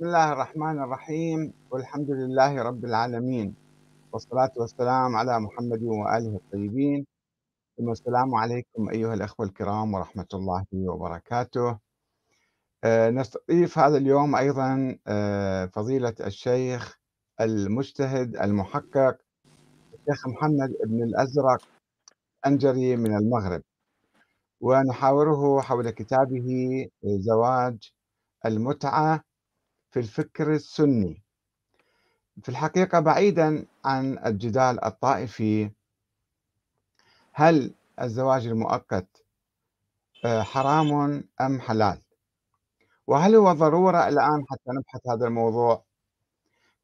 بسم الله الرحمن الرحيم والحمد لله رب العالمين والصلاة والسلام على محمد وآله الطيبين. ثم السلام عليكم أيها الأخوة الكرام ورحمة الله وبركاته. آه، نستضيف هذا اليوم أيضا آه، فضيلة الشيخ المجتهد المحقق الشيخ محمد بن الأزرق أنجري من المغرب. ونحاوره حول كتابه زواج المتعة في الفكر السني. في الحقيقة بعيدا عن الجدال الطائفي هل الزواج المؤقت آه، حرام أم حلال؟ وهل هو ضرورة الآن حتى نبحث هذا الموضوع؟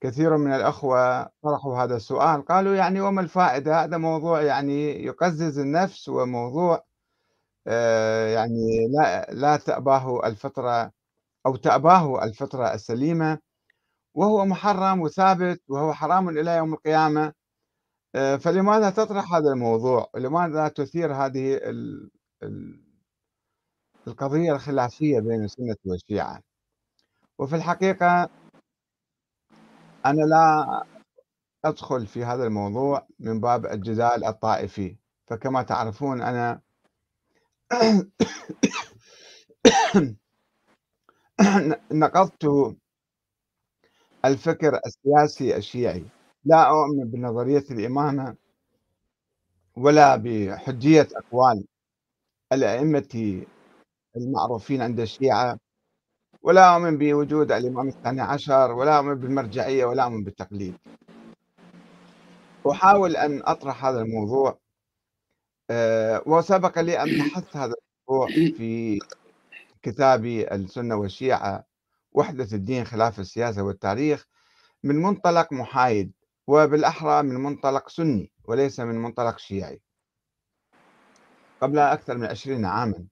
كثير من الأخوة طرحوا هذا السؤال قالوا يعني وما الفائدة؟ هذا موضوع يعني يقزز النفس وموضوع آه، يعني لا لا تأباه الفطرة أو تأباه الفطرة السليمة وهو محرم وثابت وهو حرام إلى يوم القيامة. آه، فلماذا تطرح هذا الموضوع؟ لماذا تثير هذه القضية الخلافية بين السنة والشيعة؟ وفي الحقيقة أنا لا أدخل في هذا الموضوع من باب الجدال الطائفي. فكما تعرفون أنا نقضت الفكر السياسي الشيعي. لا أؤمن بنظرية الإمامة ولا بحجية أقوال الأئمة المعروفين عند الشيعة ولا أؤمن بوجود الإمام الثاني عشر ولا أؤمن بالمرجعية ولا أؤمن بالتقليد. أحاول أن أطرح هذا الموضوع آه، وسبق لي أن بحثت هذا الموضوع في كتابي السنة والشيعة وحدة الدين خلاف السياسة والتاريخ من منطلق محايد وبالأحرى من منطلق سني وليس من منطلق شيعي. قبل أكثر من عشرين عاما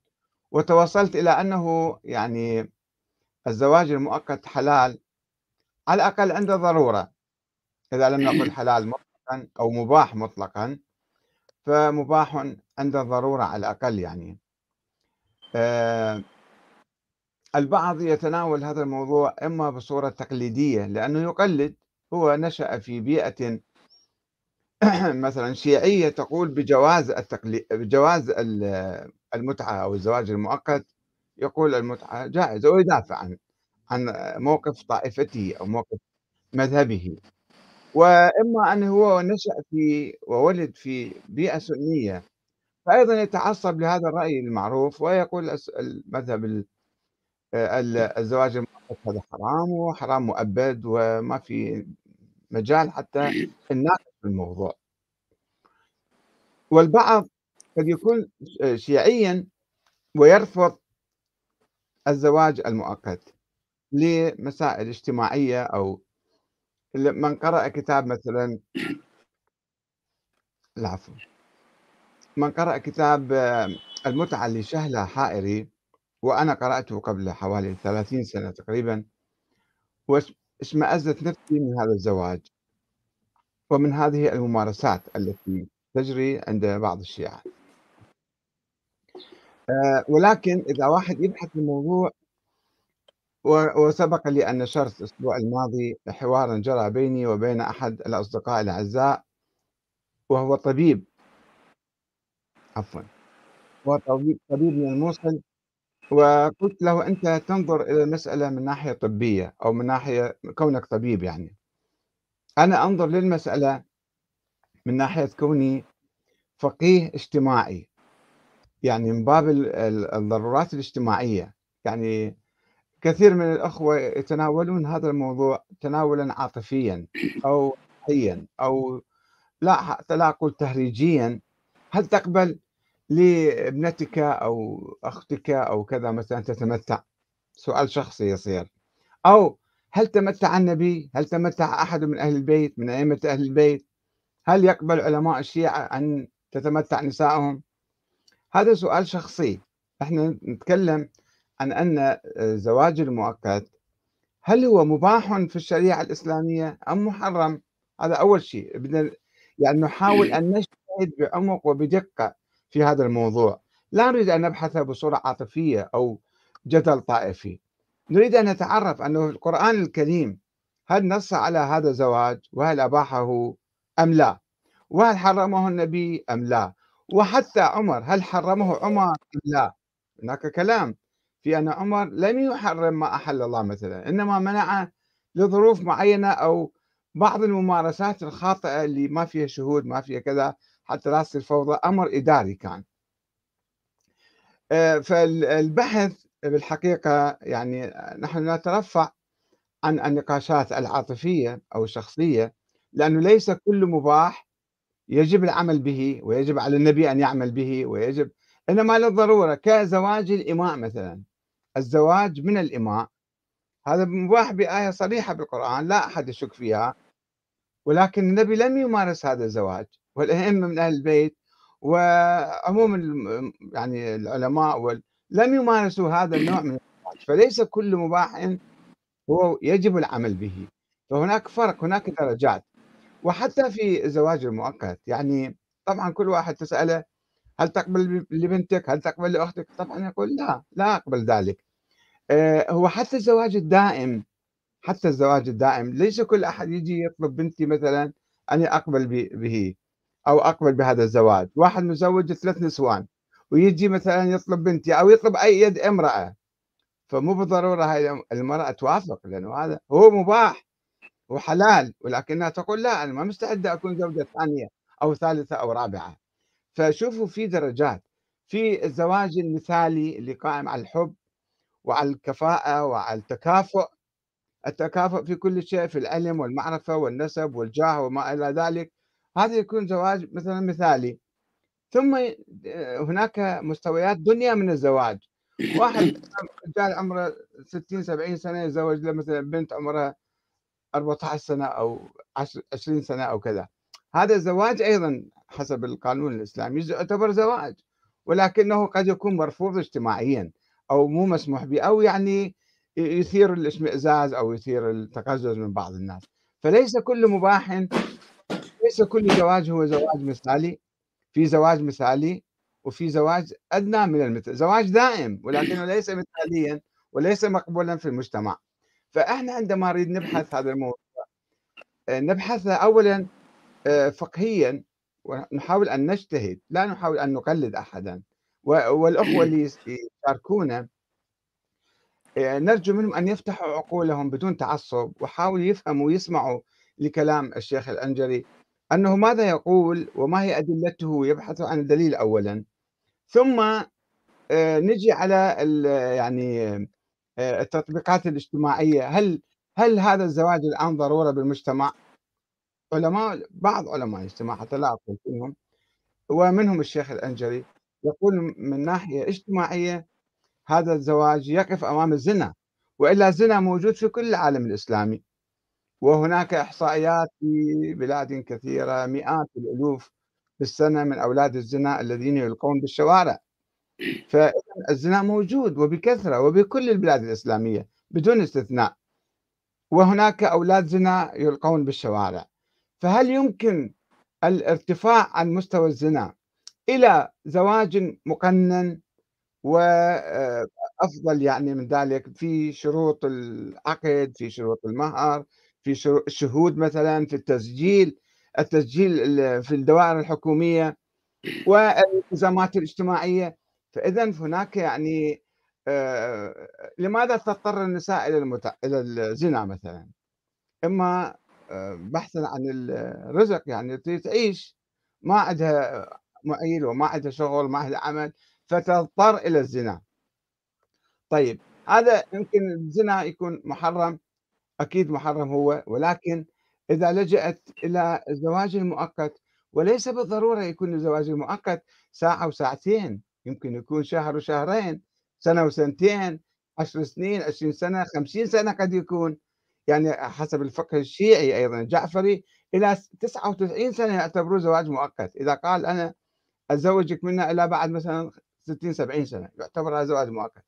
وتوصلت إلى أنه يعني الزواج المؤقت حلال على الأقل عند ضرورة. إذا لم نقل حلال مطلقا أو مباح مطلقا فمباح عند الضرورة على الأقل يعني. آه البعض يتناول هذا الموضوع إما بصورة تقليدية لأنه يقلد هو نشأ في بيئة مثلا شيعية تقول بجواز التقليد بجواز المتعة أو الزواج المؤقت يقول المتعة جائزة ويدافع عن عن موقف طائفته أو موقف مذهبه. وإما أنه هو نشأ في وولد في بيئة سنية فأيضا يتعصب لهذا الرأي المعروف ويقول المذهب الزواج المؤقت هذا حرام وحرام مؤبد وما في مجال حتى الناقش في الموضوع. والبعض قد يكون شيعيا ويرفض الزواج المؤقت لمسائل اجتماعية أو من قرأ كتاب مثلا العفو من قرأ كتاب المتعة لشهلة حائري وأنا قرأته قبل حوالي 30 سنة تقريبا واشمأزت نفسي من هذا الزواج. ومن هذه الممارسات التي تجري عند بعض الشيعة. آه، ولكن إذا واحد يبحث في الموضوع وسبق لي أن نشرت الأسبوع الماضي حوارا جرى بيني وبين أحد الأصدقاء الأعزاء وهو طبيب. عفوا. هو طبيب طبيب من الموصل. وقلت له أنت تنظر إلى المسألة من ناحية طبية أو من ناحية كونك طبيب يعني. أنا أنظر للمسألة من ناحية كوني فقيه اجتماعي يعني من باب الضرورات الاجتماعية. يعني كثير من الأخوة يتناولون هذا الموضوع تناولا عاطفيا أو حيا أو لا حتى لا أقول تهريجيا هل تقبل؟ لابنتك أو أختك أو كذا مثلا تتمتع. سؤال شخصي يصير. أو هل تمتع النبي؟ هل تمتع أحد من أهل البيت من أئمة أهل البيت؟ هل يقبل علماء الشيعة أن تتمتع نسائهم؟ هذا سؤال شخصي. إحنا نتكلم عن أن الزواج المؤقت هل هو مباح في الشريعة الإسلامية أم محرم؟ هذا أول شيء. بدنا يعني نحاول أن نجتهد بعمق وبدقة. في هذا الموضوع. لا نريد أن نبحث بصورة عاطفية أو جدل طائفي. نريد أن نتعرف أنه القرآن الكريم هل نص على هذا الزواج؟ وهل أباحه أم لا؟ وهل حرمه النبي أم لا؟ وحتى عمر هل حرمه عمر أم لا؟ هناك كلام في أن عمر لم يحرم ما أحل الله مثلا إنما منعه لظروف معينة أو بعض الممارسات الخاطئة اللي ما فيها شهود ما فيها كذا. حتى لا تصير فوضى أمر إداري كان. آه، فالبحث بالحقيقة يعني نحن نترفع عن النقاشات العاطفية أو الشخصية لأنه ليس كل مباح يجب العمل به ويجب على النبي أن يعمل به ويجب إنما للضرورة كزواج الإماء مثلا. الزواج من الإماء. هذا مباح بآية صريحة بالقرآن لا أحد يشك فيها ولكن النبي لم يمارس هذا الزواج. والأئمة من أهل البيت وعموم يعني العلماء. لم يمارسوا هذا النوع من فليس كل مباح هو يجب العمل به. فهناك فرق هناك درجات. وحتى في الزواج المؤقت يعني طبعا كل واحد تسأله هل تقبل لبنتك؟ هل تقبل لأختك؟ طبعا يقول لا لا أقبل ذلك. آه، هو حتى الزواج الدائم حتى الزواج الدائم ليس كل أحد يجي يطلب بنتي مثلا أني أقبل به. أو أقبل بهذا الزواج. واحد مزوج ثلاث نسوان. ويجي مثلا يطلب بنتي أو يطلب أي يد امرأة. فمو بالضرورة هاي المرأة توافق لأنه هذا هو مباح وحلال. ولكنها تقول لا أنا ما مستعدة أكون زوجة ثانية أو ثالثة أو رابعة. فشوفوا في درجات. في الزواج المثالي اللي قائم على الحب وعلى الكفاءة وعلى التكافؤ. التكافؤ في كل شيء في العلم والمعرفة والنسب والجاه وما إلى ذلك. هذا يكون زواج مثلا مثالي. ثم هناك مستويات دنيا من الزواج. واحد رجال عمره 60 70 سنة يتزوج له مثلا بنت عمرها 14 سنة أو 20 سنة أو كذا. هذا الزواج أيضا حسب القانون الإسلامي يعتبر زواج ولكنه قد يكون مرفوض اجتماعيا أو مو مسموح به أو يعني يثير الاشمئزاز أو يثير التقزز من بعض الناس. فليس كل مباح ليس كل زواج هو زواج مثالي في زواج مثالي وفي زواج أدنى من المثل زواج دائم ولكنه ليس مثاليا وليس مقبولا في المجتمع. فإحنا عندما نريد نبحث هذا الموضوع نبحث اولا آه، فقهيا ونحاول أن نجتهد لا نحاول أن نقلد احدا. والأخوة اللي يشاركونا آه، نرجو منهم أن يفتحوا عقولهم بدون تعصب وحاولوا يفهموا ويسمعوا لكلام الشيخ الانجري أنه ماذا يقول وما هي أدلته يبحث عن الدليل اولا؟ ثم آه، نجي على يعني آه، التطبيقات الاجتماعية. هل هل هذا الزواج الآن ضرورة بالمجتمع؟ علماء بعض علماء الاجتماع حتى لا أقول فيهم. ومنهم الشيخ الأنجري يقول من ناحية اجتماعية هذا الزواج يقف أمام الزنا وإلا الزنا موجود في كل العالم الإسلامي. وهناك إحصائيات في بلاد كثيرة مئات الألوف بالسنه من أولاد الزنا الذين يلقون بالشوارع. فالزنا موجود وبكثرة وبكل البلاد الإسلامية بدون استثناء. وهناك أولاد زنا يلقون بالشوارع. فهل يمكن الارتفاع عن مستوى الزنا إلى زواج مقنن وافضل يعني من ذلك في شروط العقد في شروط المهر في شهود مثلا في التسجيل التسجيل في الدوائر الحكومية والالتزامات الاجتماعية. فاذا هناك يعني آه، لماذا تضطر النساء إلى المت... إلى الزنا مثلا؟ إما آه، بحثا عن الرزق يعني تعيش. ما عندها معيل وما عندها شغل ما عندها عمل فتضطر إلى الزنا. طيب هذا يمكن الزنا يكون محرم. أكيد محرم هو ولكن إذا لجأت إلى الزواج المؤقت وليس بالضرورة يكون الزواج المؤقت ساعة وساعتين يمكن يكون شهر وشهرين سنة وسنتين عشر سنين عشرين سنة خمسين سنة قد يكون. يعني حسب الفقه الشيعي أيضا الجعفري إلى 99 سنة يعتبروه زواج مؤقت. إذا قال أنا أتزوجك منها إلى بعد مثلا 60 70 سنة يعتبر هذا زواج مؤقت.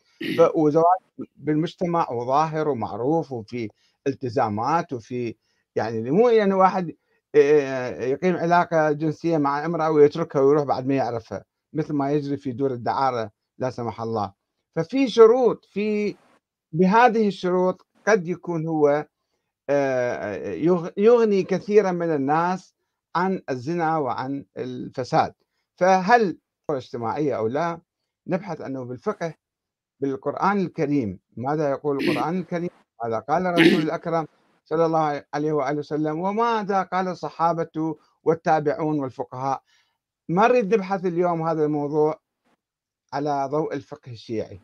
وزواج بالمجتمع وظاهر ومعروف وفي التزامات وفي يعني مو يعني واحد يقيم علاقة جنسية مع امرأة ويتركها ويروح بعد ما يعرفها مثل ما يجري في دور الدعارة لا سمح الله. ففي شروط في بهذه الشروط قد يكون هو يغني كثيرا من الناس عن الزنا وعن الفساد. فهل اجتماعية أو لا نبحث أنه بالفقه بالقرآن الكريم. ماذا يقول القرآن الكريم؟ ماذا قال الرسول الأكرم صلى الله عليه وآله وسلم وماذا قال الصحابة والتابعون والفقهاء؟ ما نريد نبحث اليوم هذا الموضوع على ضوء الفقه الشيعي.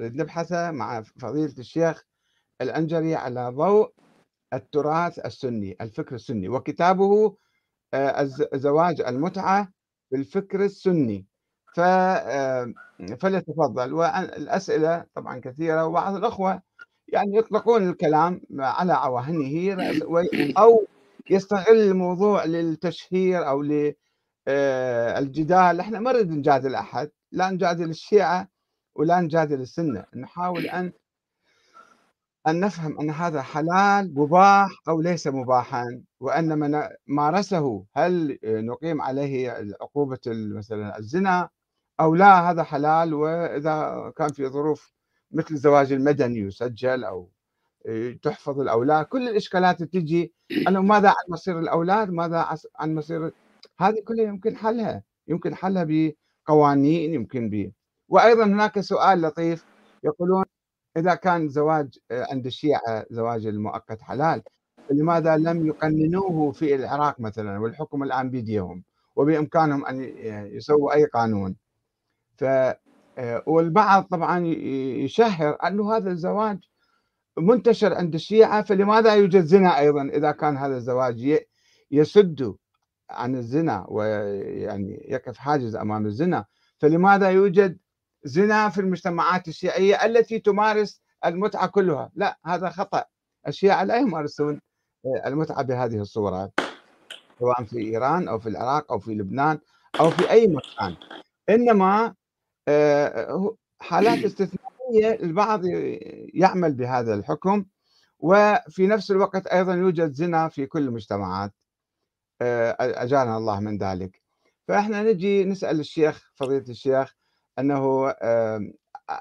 نريد نبحثه مع فضيلة الشيخ الأنجري على ضوء التراث السني الفكر السني وكتابه آه، زواج المتعة بالفكر السني. آه، فليتفضل. والأسئلة طبعا كثيرة وبعض الأخوة يعني يطلقون الكلام على عواهنه أو يستغل الموضوع للتشهير أو للجدال آه، إحنا ما نريد نجادل أحد لا نجادل الشيعة ولا نجادل السنة. نحاول أن أن نفهم أن هذا حلال مباح أو ليس مباحا. وأن من مارسه هل نقيم عليه عقوبة مثلا الزنا أو لا هذا حلال. وإذا كان في ظروف مثل الزواج المدني يسجل أو تحفظ الأولاد. كل الإشكالات تجي أنه ماذا عن مصير الأولاد؟ ماذا عن مصير هذه كلها يمكن حلها. يمكن حلها بقوانين يمكن ب وأيضا هناك سؤال لطيف. يقولون إذا كان زواج عند الشيعة زواج المؤقت حلال لماذا لم يقننوه في العراق مثلا؟ والحكم الآن بيديهم وبإمكانهم أن يسووا أي قانون. ف والبعض طبعا يشهر أنه هذا الزواج منتشر عند الشيعة فلماذا يوجد زنا أيضا إذا كان هذا الزواج يسد عن الزنا ويعني يقف حاجز أمام الزنا؟ فلماذا يوجد زنا في المجتمعات الشيعية التي تمارس المتعة كلها؟ لا هذا خطأ. الشيعة لا يمارسون آه، المتعة بهذه الصورة سواء في إيران أو في العراق أو في لبنان أو في أي مكان. إنما آه، حالات استثنائية البعض يعمل بهذا الحكم وفي نفس الوقت أيضا يوجد زنا في كل المجتمعات. آه، أجارنا الله من ذلك. فإحنا نجي نسأل الشيخ فضيلة الشيخ أنه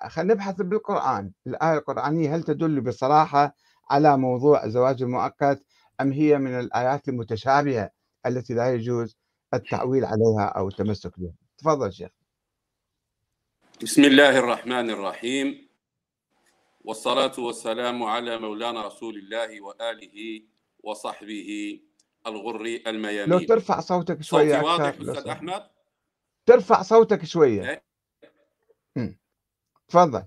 خلينا نبحث بالقرآن. الآية القرآنية هل تدل بصراحة على موضوع الزواج المؤقت أم هي من الآيات المتشابهة التي لا يجوز التعويل عليها أو التمسك بها؟ تفضل شيخ. بسم الله الرحمن الرحيم. والصلاة والسلام على مولانا رسول الله وآله وصحبه الغر الميامين. لو ترفع صوتك شوية صوتي واضح أستاذ أحمد؟ ترفع صوتك شوية. إيه؟ تفضل.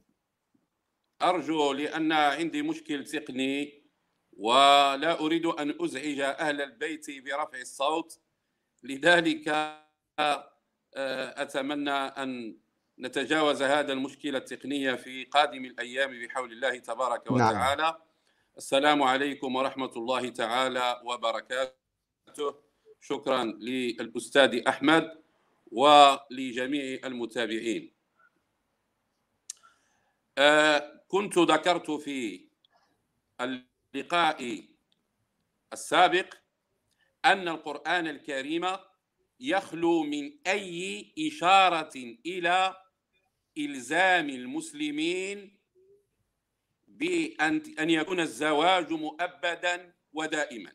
أرجو لأن عندي مشكل تقني ولا أريد أن أزعج أهل البيت برفع الصوت. لذلك آه، أتمنى أن نتجاوز هذا المشكلة التقنية في قادم الأيام بحول الله تبارك نعم. وتعالى نعم. السلام عليكم ورحمة الله تعالى وبركاته شكرا للأستاذ أحمد ولجميع المتابعين آه، كنت ذكرت في اللقاء السابق أن القرآن الكريم يخلو من أي إشارة إلى إلزام المسلمين بأن أن يكون الزواج مؤبدا ودائما.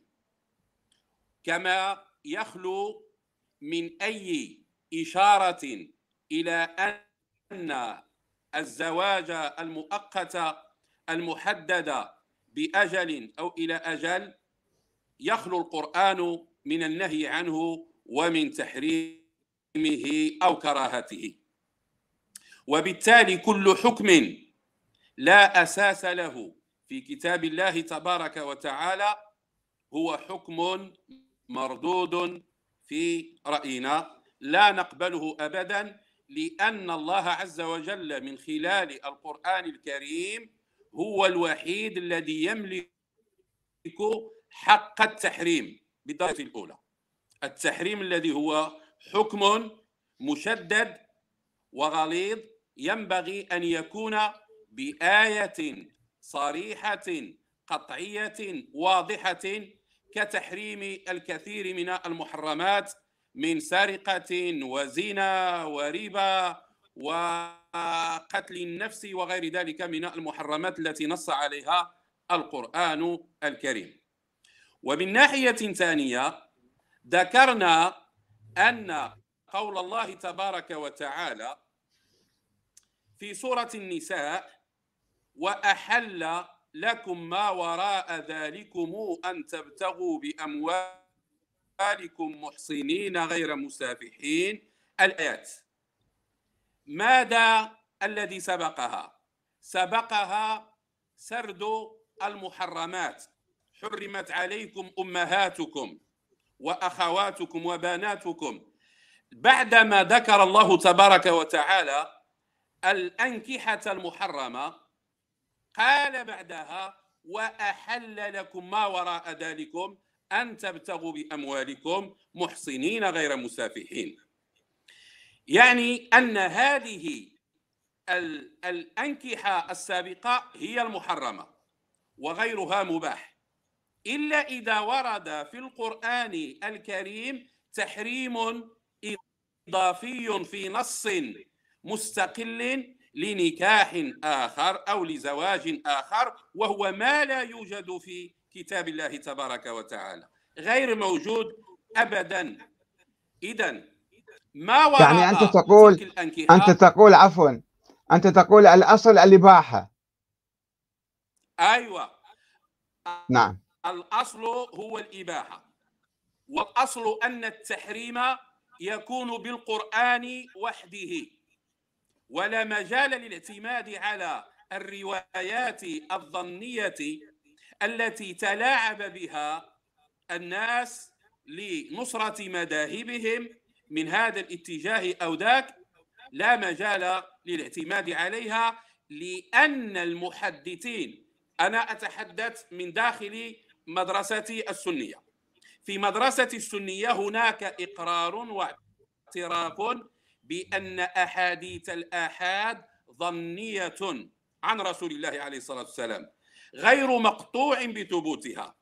كما يخلو من أي إشارة إلى أن الزواج المؤقت المحدد بأجل أو إلى أجل يخلو القرآن من النهي عنه ومن تحريمه أو كراهته. وبالتالي كل حكم لا أساس له في كتاب الله تبارك وتعالى هو حكم مردود في رأينا. لا نقبله أبدا لأن الله عز وجل من خلال القرآن الكريم هو الوحيد الذي يملك حق التحريم بالدرجة الأولى. التحريم الذي هو حكم مشدد وغليظ ينبغي أن يكون بآية صريحة قطعية واضحة كتحريم الكثير من المحرمات من سرقة وزنا وربا وقتل النفس وغير ذلك من المحرمات التي نص عليها القرآن الكريم. ومن ناحية ثانية ذكرنا أن قول الله تبارك وتعالى في سورة النساء وأحل لكم ما وراء ذلكم أن تبتغوا بأموالكم محصنين غير مسافحين. الآيات. ماذا الذي سبقها؟ سبقها سرد المحرمات. حرمت عليكم أمهاتكم وأخواتكم وبناتكم. بعدما ذكر الله تبارك وتعالى الأنكحة المحرمة. قال بعدها وأحل لكم ما وراء ذلكم أن تبتغوا بأموالكم محصنين غير مسافحين. يعني أن هذه الأنكحة السابقة هي المحرمة وغيرها مباح. إلا إذا ورد في القرآن الكريم تحريم إضافي في نص مستقل لنكاح آخر أو لزواج آخر وهو ما لا يوجد في كتاب الله تبارك وتعالى. غير موجود ابدا. اذا ما وراء يعني أنت تقول أنت تقول عفوا أنت تقول الأصل الإباحة. أيوه. نعم. الأصل هو الإباحة. والأصل أن التحريم يكون بالقرآن وحده. ولا مجال للاعتماد على الروايات الظنية التي تلاعب بها الناس لنصرة مذاهبهم من هذا الاتجاه أو ذاك لا مجال للاعتماد عليها لأن المحدثين أنا أتحدث من داخل مدرستي السنية. في مدرسة السنية هناك إقرار واعتراف بأن أحاديث الآحاد ظنية عن رسول الله عليه الصلاة والسلام غير مقطوع بثبوتها.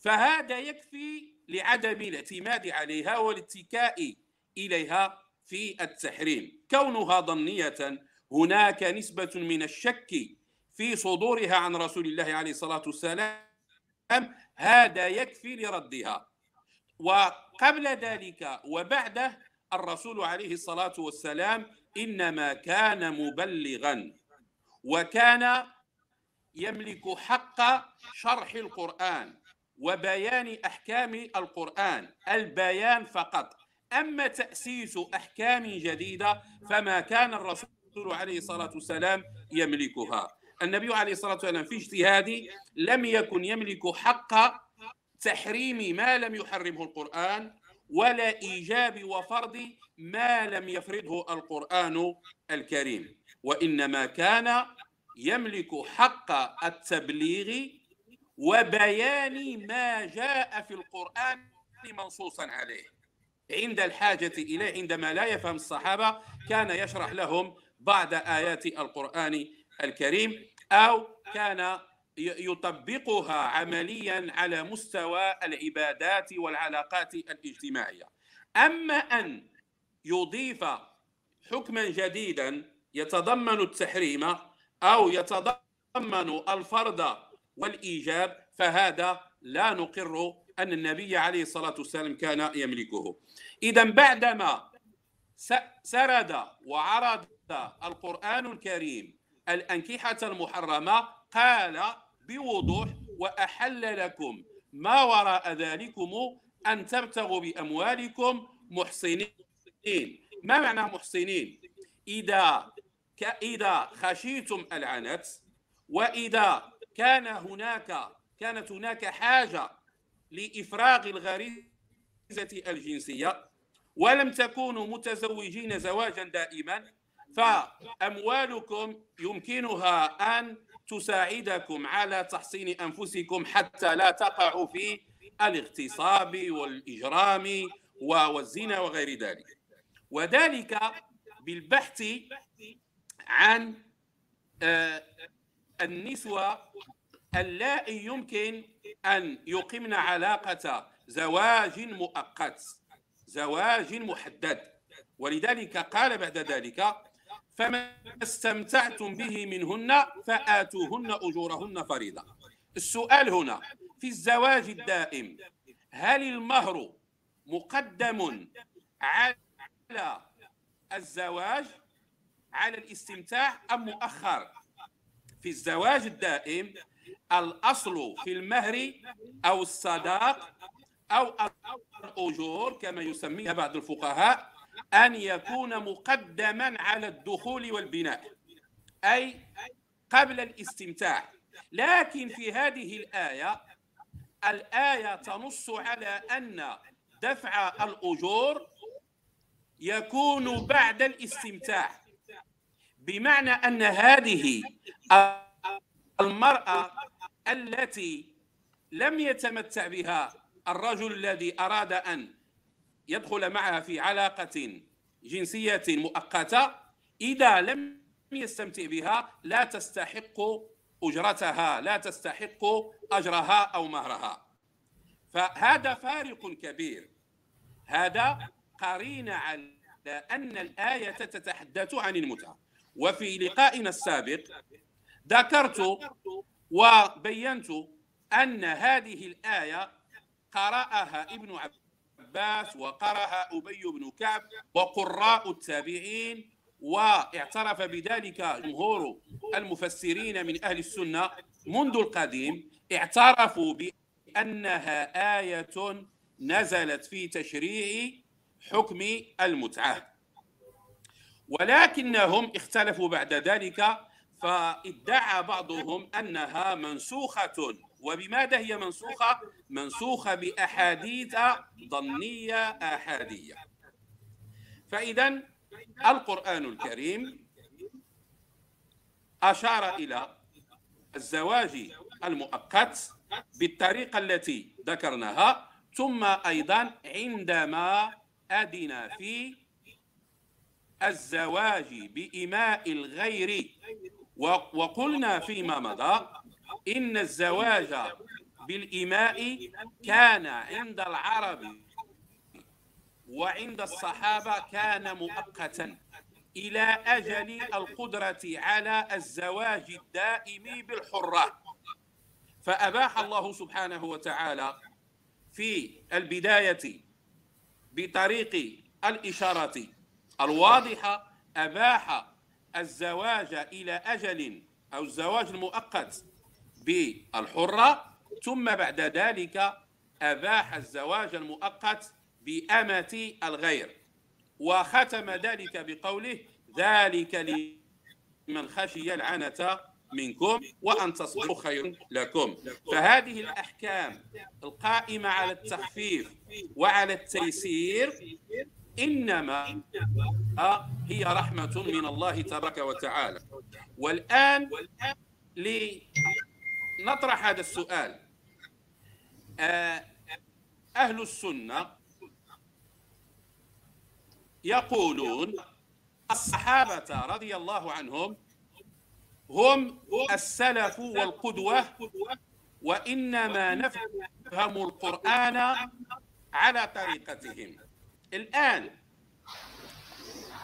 فهذا يكفي لعدم الاعتماد عليها والاتكاء إليها في التحريم. كونها ظنية هناك نسبة من الشك في صدورها عن رسول الله عليه الصلاة والسلام. هذا يكفي لردها. وقبل ذلك وبعده الرسول عليه الصلاة والسلام إنما كان مبلغا وكان يملك حق شرح القرآن وبيان أحكام القرآن البيان فقط. أما تأسيس أحكام جديدة فما كان الرسول عليه الصلاة والسلام يملكها. النبي عليه الصلاة والسلام في اجتهاده لم يكن يملك حق تحريم ما لم يحرمه القرآن ولا إيجاب وفرض ما لم يفرضه القرآن الكريم. وإنما كان يملك حق التبليغ وبيان ما جاء في القرآن منصوصا عليه. عند الحاجة إليه عندما لا يفهم الصحابة كان يشرح لهم بعض آيات القرآن الكريم أو كان يطبقها عمليا على مستوى العبادات والعلاقات الاجتماعية. أما أن يضيف حكما جديدا يتضمن التحريم أو يتضمن الفرض والإيجاب فهذا لا نقر أن النبي عليه الصلاة والسلام كان يملكه. اذا بعدما سرد وعرض القرآن الكريم الأنكحة المحرمة قال بوضوح وأحل لكم ما وراء ذلكم أن تبتغوا بأموالكم محصنين. ما معنى محصنين؟ إذا إذا خشيتم العنت وإذا كان هناك كانت هناك حاجة لإفراغ الغريزة الجنسية ولم تكونوا متزوجين زواجا دائما فأموالكم يمكنها أن تساعدكم على تحصين أنفسكم حتى لا تقعوا في الاغتصاب والإجرام والزنا وغير ذلك. وذلك بالبحث عن آه، النسوة اللائي يمكن أن يقمن علاقة زواج مؤقت زواج محدد. ولذلك قال بعد ذلك فما استمتعتم به منهن فآتوهن أجورهن فريضة. السؤال هنا في الزواج الدائم هل المهر مقدم على الزواج على الاستمتاع أم مؤخر؟ في الزواج الدائم الأصل في المهر أو الصداق أو الأجور كما يسميها بعض الفقهاء أن يكون مقدما على الدخول والبناء أي قبل الاستمتاع. لكن في هذه الآية الآية تنص على أن دفع الأجور يكون بعد الاستمتاع. بمعنى أن هذه المرأة التي لم يتمتع بها الرجل الذي أراد أن يدخل معها في علاقة جنسية مؤقتة. إذا لم يستمتع بها لا تستحق أجرتها لا تستحق أجرها أو مهرها. فهذا فارق كبير. هذا قرين على أن الآية تتحدث عن المتعة. وفي لقائنا السابق ذكرت وبينت أن هذه الآية قرأها ابن عباس وقرأها أبي بن كعب وقراء التابعين واعترف بذلك جمهور المفسرين من أهل السنة منذ القديم اعترفوا بأنها آية نزلت في تشريع حكم المتعة. ولكنهم اختلفوا بعد ذلك فادعى بعضهم أنها منسوخة. وبماذا هي منسوخة؟ منسوخة بأحاديث ظنية آحادية فإذا القرآن الكريم أشار إلى الزواج المؤقت بالطريقة التي ذكرناها ثم أيضا عندما أذن في الزواج بإماء الغير وقلنا فيما مضى إن الزواج بالإماء كان عند العرب وعند الصحابة كان مؤقتا إلى أجل القدرة على الزواج الدائم بالحرة. فأباح الله سبحانه وتعالى في البداية بطريق الإشارة الواضحة أباح الزواج إلى أجل أو الزواج المؤقت بالحرة ثم بعد ذلك أباح الزواج المؤقت بأمة الغير. وختم ذلك بقوله ذلك لمن خشي العنة منكم وأن تصبروا خير لكم. فهذه الأحكام القائمة على التخفيف وعلى التيسير إنما هي رحمة من الله تبارك وتعالى. والآن لنطرح هذا السؤال. آه، أهل السنة يقولون الصحابة رضي الله عنهم هم السلف والقدوة وإنما نفهم القرآن على طريقتهم. الآن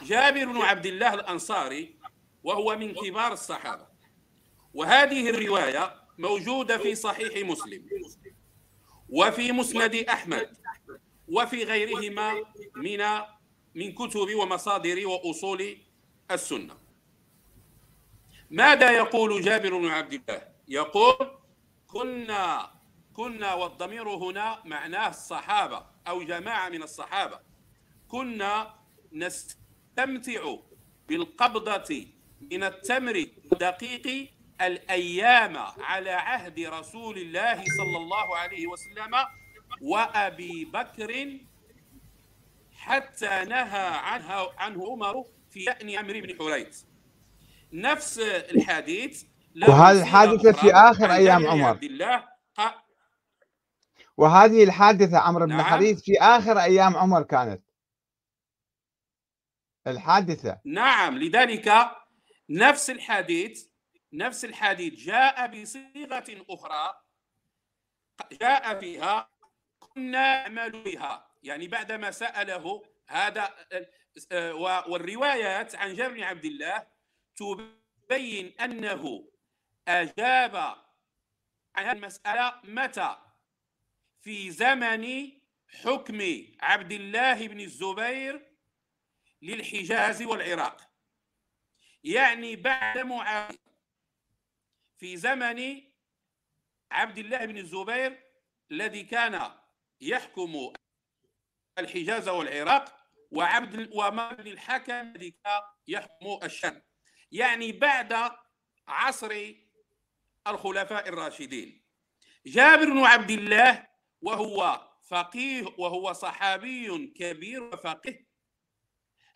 جابر بن عبد الله الأنصاري وهو من كبار الصحابة وهذه الرواية موجودة في صحيح مسلم وفي مسند أحمد وفي غيرهما من من كتب ومصادر وأصول السنة. ماذا يقول جابر بن عبد الله؟ يقول كنا كنا والضمير هنا معناه الصحابة أو جماعة من الصحابة. كنا نستمتع بالقبضة من التمر الدقيق الأيام على عهد رسول الله صلى الله عليه وسلم وأبي بكر حتى نهى عنها عنه عمر في شأن عمرو بن حريث. نفس الحديث وهذه الحادثة في آخر أيام عمر. عبد الله وهذه الحادثة عمرو بن نعم. حريث في آخر أيام عمر كانت. الحادثة. نعم لذلك نفس الحديث نفس الحديث جاء بصيغة أخرى جاء فيها كنا نعمل بها يعني بعدما سأله هذا والروايات عن جابر بن عبد الله تبين أنه أجاب عن هذه المسألة متى؟ في زمن حكم عبد الله بن الزبير للحجاز والعراق يعني بعد معاوية. في زمن عبد الله بن الزبير الذي كان يحكم الحجاز والعراق وعبد وما الحكم الذي كان يحكم الشام. يعني بعد عصر الخلفاء الراشدين. جابر بن عبد الله وهو فقيه وهو صحابي كبير وفقيه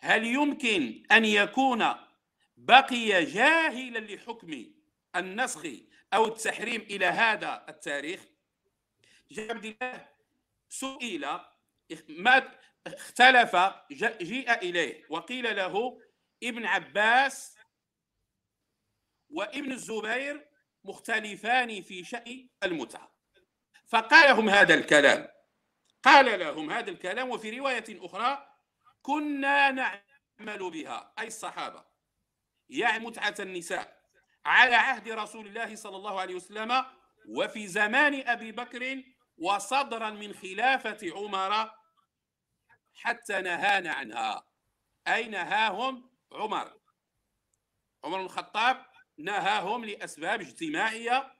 هل يمكن أن يكون بقي جاهلا لحكم النسخ أو التحريم إلى هذا التاريخ جابر عبد الله سئل ما اختلف جيء إليه وقيل له ابن عباس وابن الزبير مختلفان في شأن المتعة. فقال لهم هذا الكلام قال لهم هذا الكلام وفي رواية أخرى كنا نعمل بها أي الصحابة يعني متعة النساء على عهد رسول الله صلى الله عليه وسلم وفي زمان أبي بكر وصدرا من خلافة عمر حتى نهانا عنها. أي نهاهم عمر. عمر بن الخطاب نهاهم لأسباب اجتماعية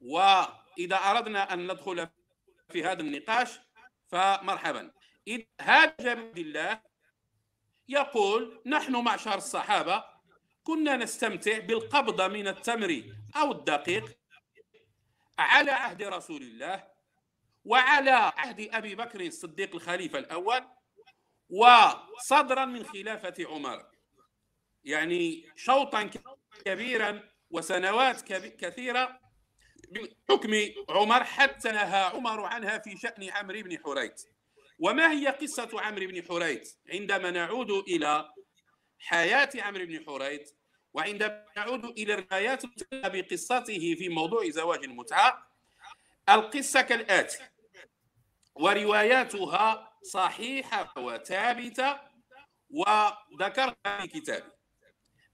وإذا أردنا أن ندخل في هذا النقاش فمرحبا. هذا جابر الله يقول نحن معشر الصحابة كنا نستمتع بالقبضة من التمر أو الدقيق على عهد رسول الله وعلى عهد أبي بكر الصديق الخليفة الأول وصدرا من خلافة عمر. يعني شوطا كبيرا وسنوات كثيرة من حكم عمر حتى نهى عمر عنها في شأن عمرو بن حريث. وما هي قصة عمرو بن حريث عندما نعود إلى حياة عمرو بن حريث وعندما نعود إلى الروايات بقصته في موضوع زواج المتعة القصة كالآتي ورواياتها صحيحة وثابتة وذكرتها في كتابي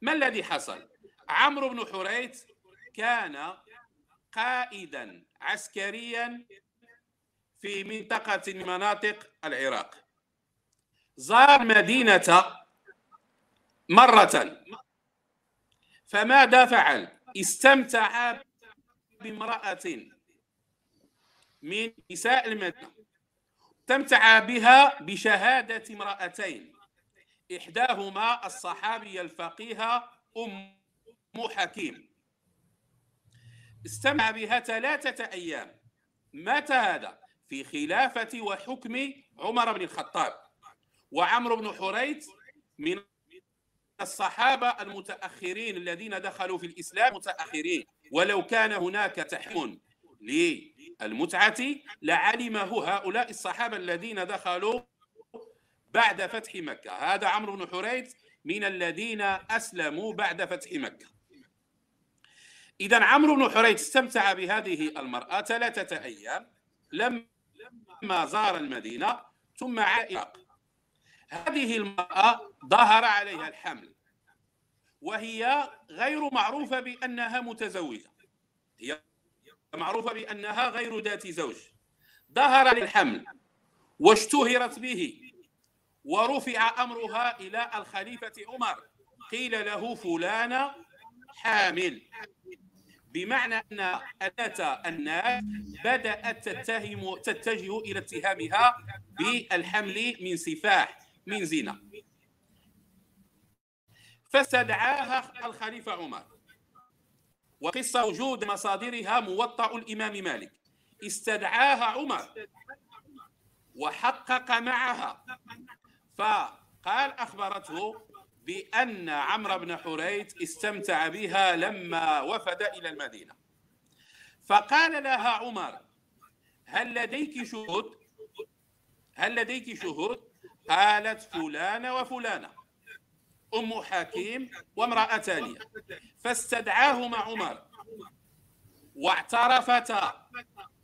ما الذي حصل؟ عمرو بن حريث كان قائدا عسكريا في منطقة من مناطق العراق زار مدينة مرة. فماذا فعل؟ استمتع بامرأة من نساء المدينة. استمتع بها بشهادة امرأتين. إحداهما الصحابية الفقيهة أم حكيم. استمع بها ثلاثة أيام. متى هذا؟ في خلافة وحكم عمر بن الخطاب. وعمرو بن حريث من الصحابة المتأخرين الذين دخلوا في الإسلام متأخرين. ولو كان هناك تحم للمتعة لعلمه هؤلاء الصحابة الذين دخلوا بعد فتح مكة. هذا عمرو بن حريث من الذين أسلموا بعد فتح مكة. إذا عمرو بن حريث استمتع بهذه المرأة ثلاثة أيام. لما زار المدينة ثم عاد هذه المرأة ظهر عليها الحمل وهي غير معروفة بأنها متزوجة. هي معروفة بأنها غير ذات زوج. ظهر للحمل واشتهرت به ورفع أمرها إلى الخليفة عمر. قيل له فلانة حامل. بمعنى أن أتت الناس بدأت تتهم تتجه إلى اتهامها بالحمل من سفاح. من زنا فاستدعاها الخليفة عمر. وقصة وجود مصادرها موطأ الإمام مالك. استدعاها عمر. وحقق معها. فقال أخبرته بأن عمرو بن حريث استمتع بها لما وفد إلى المدينة. فقال لها عمر هل لديك شهود؟ هل لديك شهود؟ قالت فلانة وفلانة أم حكيم وامرأة ثانية فاستدعاهما عمر واعترفتا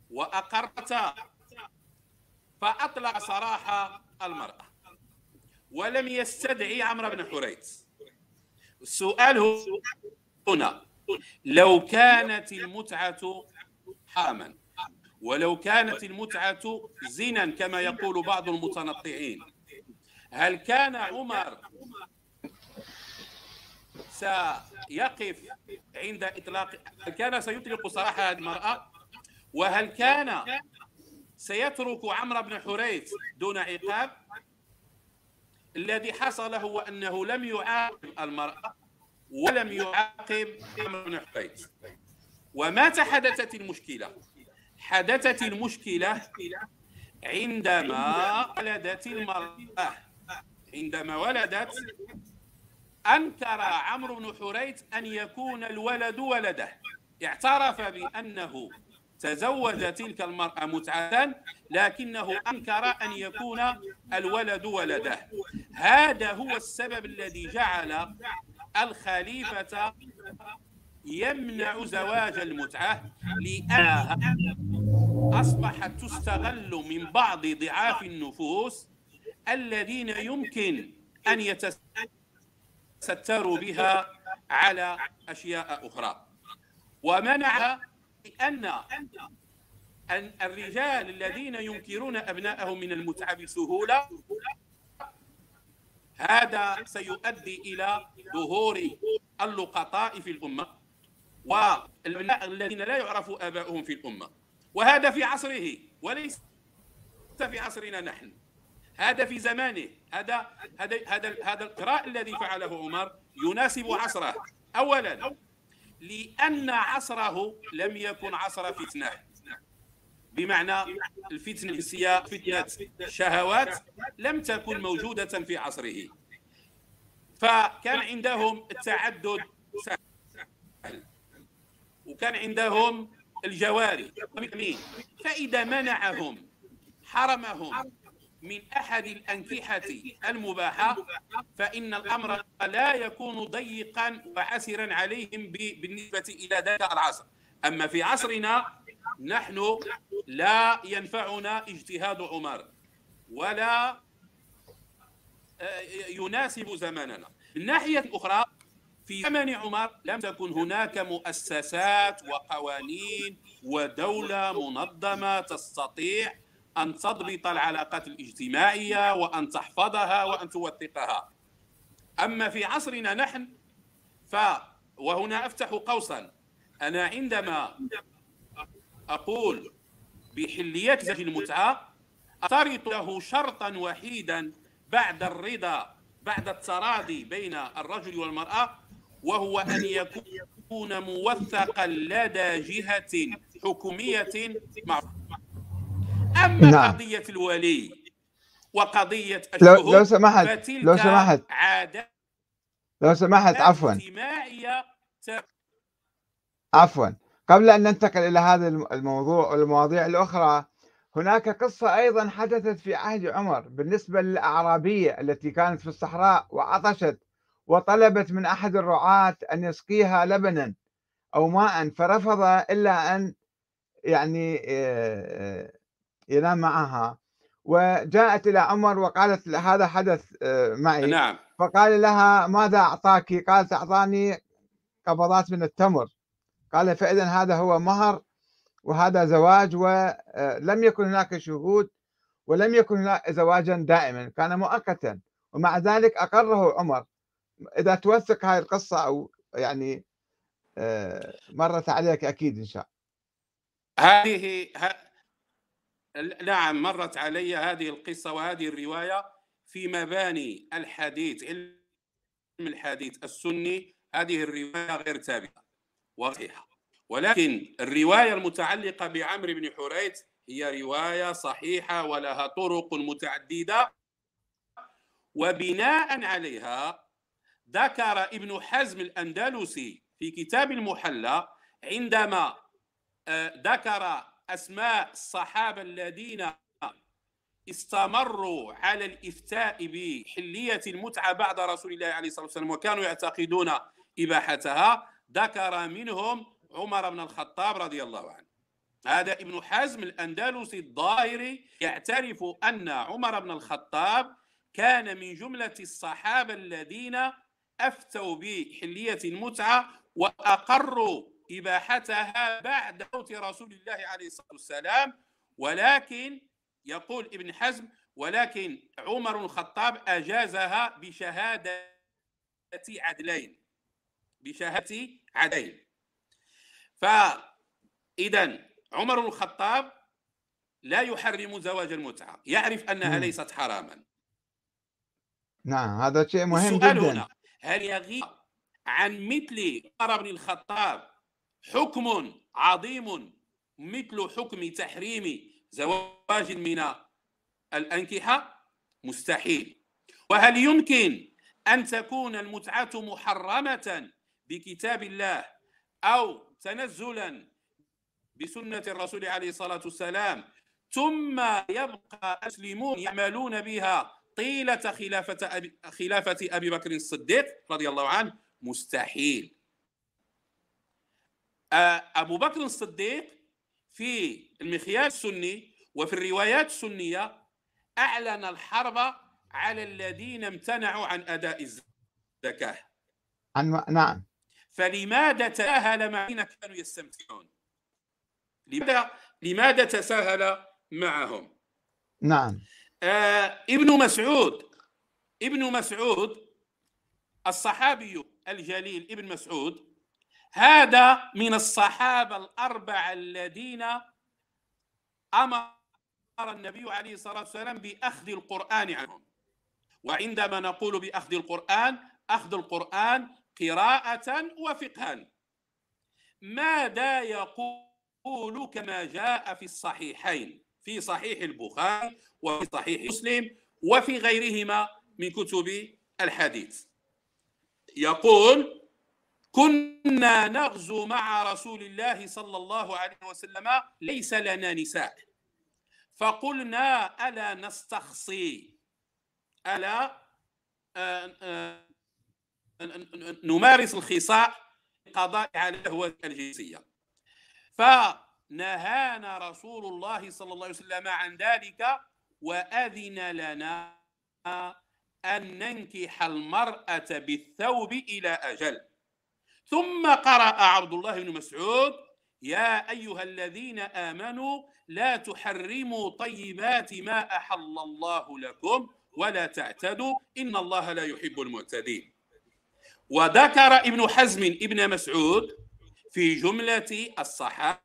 وأقرتا فأطلق سراح المرأة ولم يستدعي عمرو بن حريث. السؤال هنا لو كانت المتعة حراما ولو كانت المتعة زنا كما يقول بعض المتنطعين هل كان عمر سيقف عند إطلاق هل كان سيطلق سراح هذه المرأة؟ وهل كان سيترك عمرو بن حريث دون عقاب؟ الذي حصل هو أنه لم يعاقب المرأة ولم يعاقب عمرو بن حريث. ومتى حدثت المشكلة. حدثت المشكلة عندما ولدت المرأة. عندما ولدت أنكر عمرو بن حريث أن يكون الولد ولده. اعترف بأنه تزوج تلك المرأة متعة لكنه أنكر أن يكون الولد ولده. هذا هو السبب الذي جعل الخليفة يمنع زواج المتعة لأنها أصبحت تستغل من بعض ضعاف النفوس الذين يمكن أن يتستروا بها على أشياء أخرى. ومنع لأن أن الرجال الذين ينكرون أبنائهم من المتعة بسهولة هذا سيؤدي إلى ظهور اللقطاء في الأمة والأبناء الذين لا يعرف آباؤهم في الأمة. وهذا في عصره وليس في عصرنا نحن. هذا في زمانه. هذا هذا هذا هذا القراء الذي فعله عمر يناسب عصره. اولا لأن عصره لم يكن عصر فتنة. بمعنى الفتنه الجنسيه فتنة شهوات لم تكن موجودة في عصره. فكان عندهم التعدد سهل. وكان عندهم الجواري. فإذا منعهم حرمهم من أحد الأنكحة المباحة فإن الأمر لا يكون ضيقا وعسرا عليهم بالنسبة إلى ذلك العصر. أما في عصرنا نحن لا ينفعنا اجتهاد عمر ولا آه، يناسب زماننا. من الناحية الأخرى في زمن عمر لم تكن هناك مؤسسات وقوانين ودولة منظمة تستطيع أن تضبط العلاقات الاجتماعية وأن تحفظها وأن توثقها. أما في عصرنا نحن ف وهنا أفتح قوسا. أنا عندما أقول بحلية زوج المتعة أشترط له شرطا وحيدا بعد الرضا بعد التراضي بين الرجل والمرأة وهو أن يكون موثقا لدى جهة حكومية معروفة أما نعم. قضية الولي وقضية الشهود لو, لو سمحت لو سمحت. عادة لو سمحت عفوا. عفوا. قبل أن ننتقل إلى هذا الموضوع والمواضيع الأخرى هناك قصة أيضا حدثت في عهد عمر بالنسبة للأعرابية التي كانت في الصحراء وعطشت وطلبت من أحد الرعاة أن يسقيها لبنا أو ماء فرفض إلا أن يعني آه، آه، ينام معها. وجاءت إلى عمر وقالت هذا حدث آه، معي. نعم. فقال لها ماذا أعطاك؟ قالت أعطاني قبضات من التمر. قال فإذا هذا هو مهر وهذا زواج ولم يكن هناك شهود ولم يكن هناك زواجا دائما كان مؤقتا. ومع ذلك أقره عمر. إذا توثق هاي القصة أو يعني آه، مرت عليك أكيد إن شاء هذه نعم مرت علي هذه القصة وهذه الرواية في مباني الحديث علم الحديث السني. هذه الرواية غير ثابتة وصحيحة. ولكن الرواية المتعلقة بعمرو بن حريث هي رواية صحيحة ولها طرق متعددة. وبناء عليها ذكر ابن حزم الأندلسي في كتاب المحلى عندما آه، ذكر أسماء الصحابة الذين استمروا على الإفتاء بحلية المتعة بعد رسول الله عليه الصلاة والسلام وكانوا يعتقدون إباحتها ذكر منهم عمر بن الخطاب رضي الله عنه. هذا ابن حزم الأندلسي الظاهري يعترف أن عمر بن الخطاب كان من جملة الصحابة الذين أفتوا بحلية المتعة وأقروا إباحتها بعد موت رسول الله عليه الصلاة والسلام ولكن يقول ابن حزم ولكن عمر الخطاب أجازها بشهادة عدلين بشهادة عدلين. فإذا عمر الخطاب لا يحرم زواج المتعة يعرف أنها ليست حراما. نعم هذا شيء مهم جدا. هل يغيب عن مثل عمر بن الخطاب حكم عظيم مثل حكم تحريم زواج من الأنكحة؟ مستحيل. وهل يمكن أن تكون المتعة محرمة بكتاب الله أو تنزلا بسنة الرسول عليه الصلاة والسلام ثم يبقى المسلمون يعملون بها طيلة خلافة أبي, خلافة أبي بكر الصديق رضي الله عنه؟ مستحيل. أبو بكر الصديق في المخيال السني وفي الروايات السنية أعلن الحرب على الذين امتنعوا عن أداء الزكاة. عن نعم. فلماذا تساهل مع الذين كانوا يستمتعون؟ لماذا لماذا تساهل معهم؟ نعم. آه ابن مسعود ابن مسعود الصحابي الجليل ابن مسعود هذا من الصحابة الأربعة الذين أمر النبي عليه الصلاة والسلام بأخذ القرآن عنهم. وعندما نقول بأخذ القرآن أخذ القرآن قراءة وفقها. ماذا يقول كما جاء في الصحيحين؟ في صحيح البخاري وفي صحيح مسلم وفي غيرهما من كتب الحديث. يقول كنا نغزو مع رسول الله صلى الله عليه وسلم ليس لنا نساء. فقلنا ألا نستخصي؟ ألا آه، آه، نمارس الخصاء قضاء على الهوة الجنسية. فنهانا رسول الله صلى الله عليه وسلم عن ذلك وأذن لنا أن ننكح المرأة بالثوب إلى أجل. ثم قرأ عبد الله بن مسعود يا أيها الذين آمنوا لا تحرموا طيبات ما أحل الله لكم ولا تعتدوا إن الله لا يحب المعتدين. وذكر ابن حزم ابن مسعود في جملة الصحابة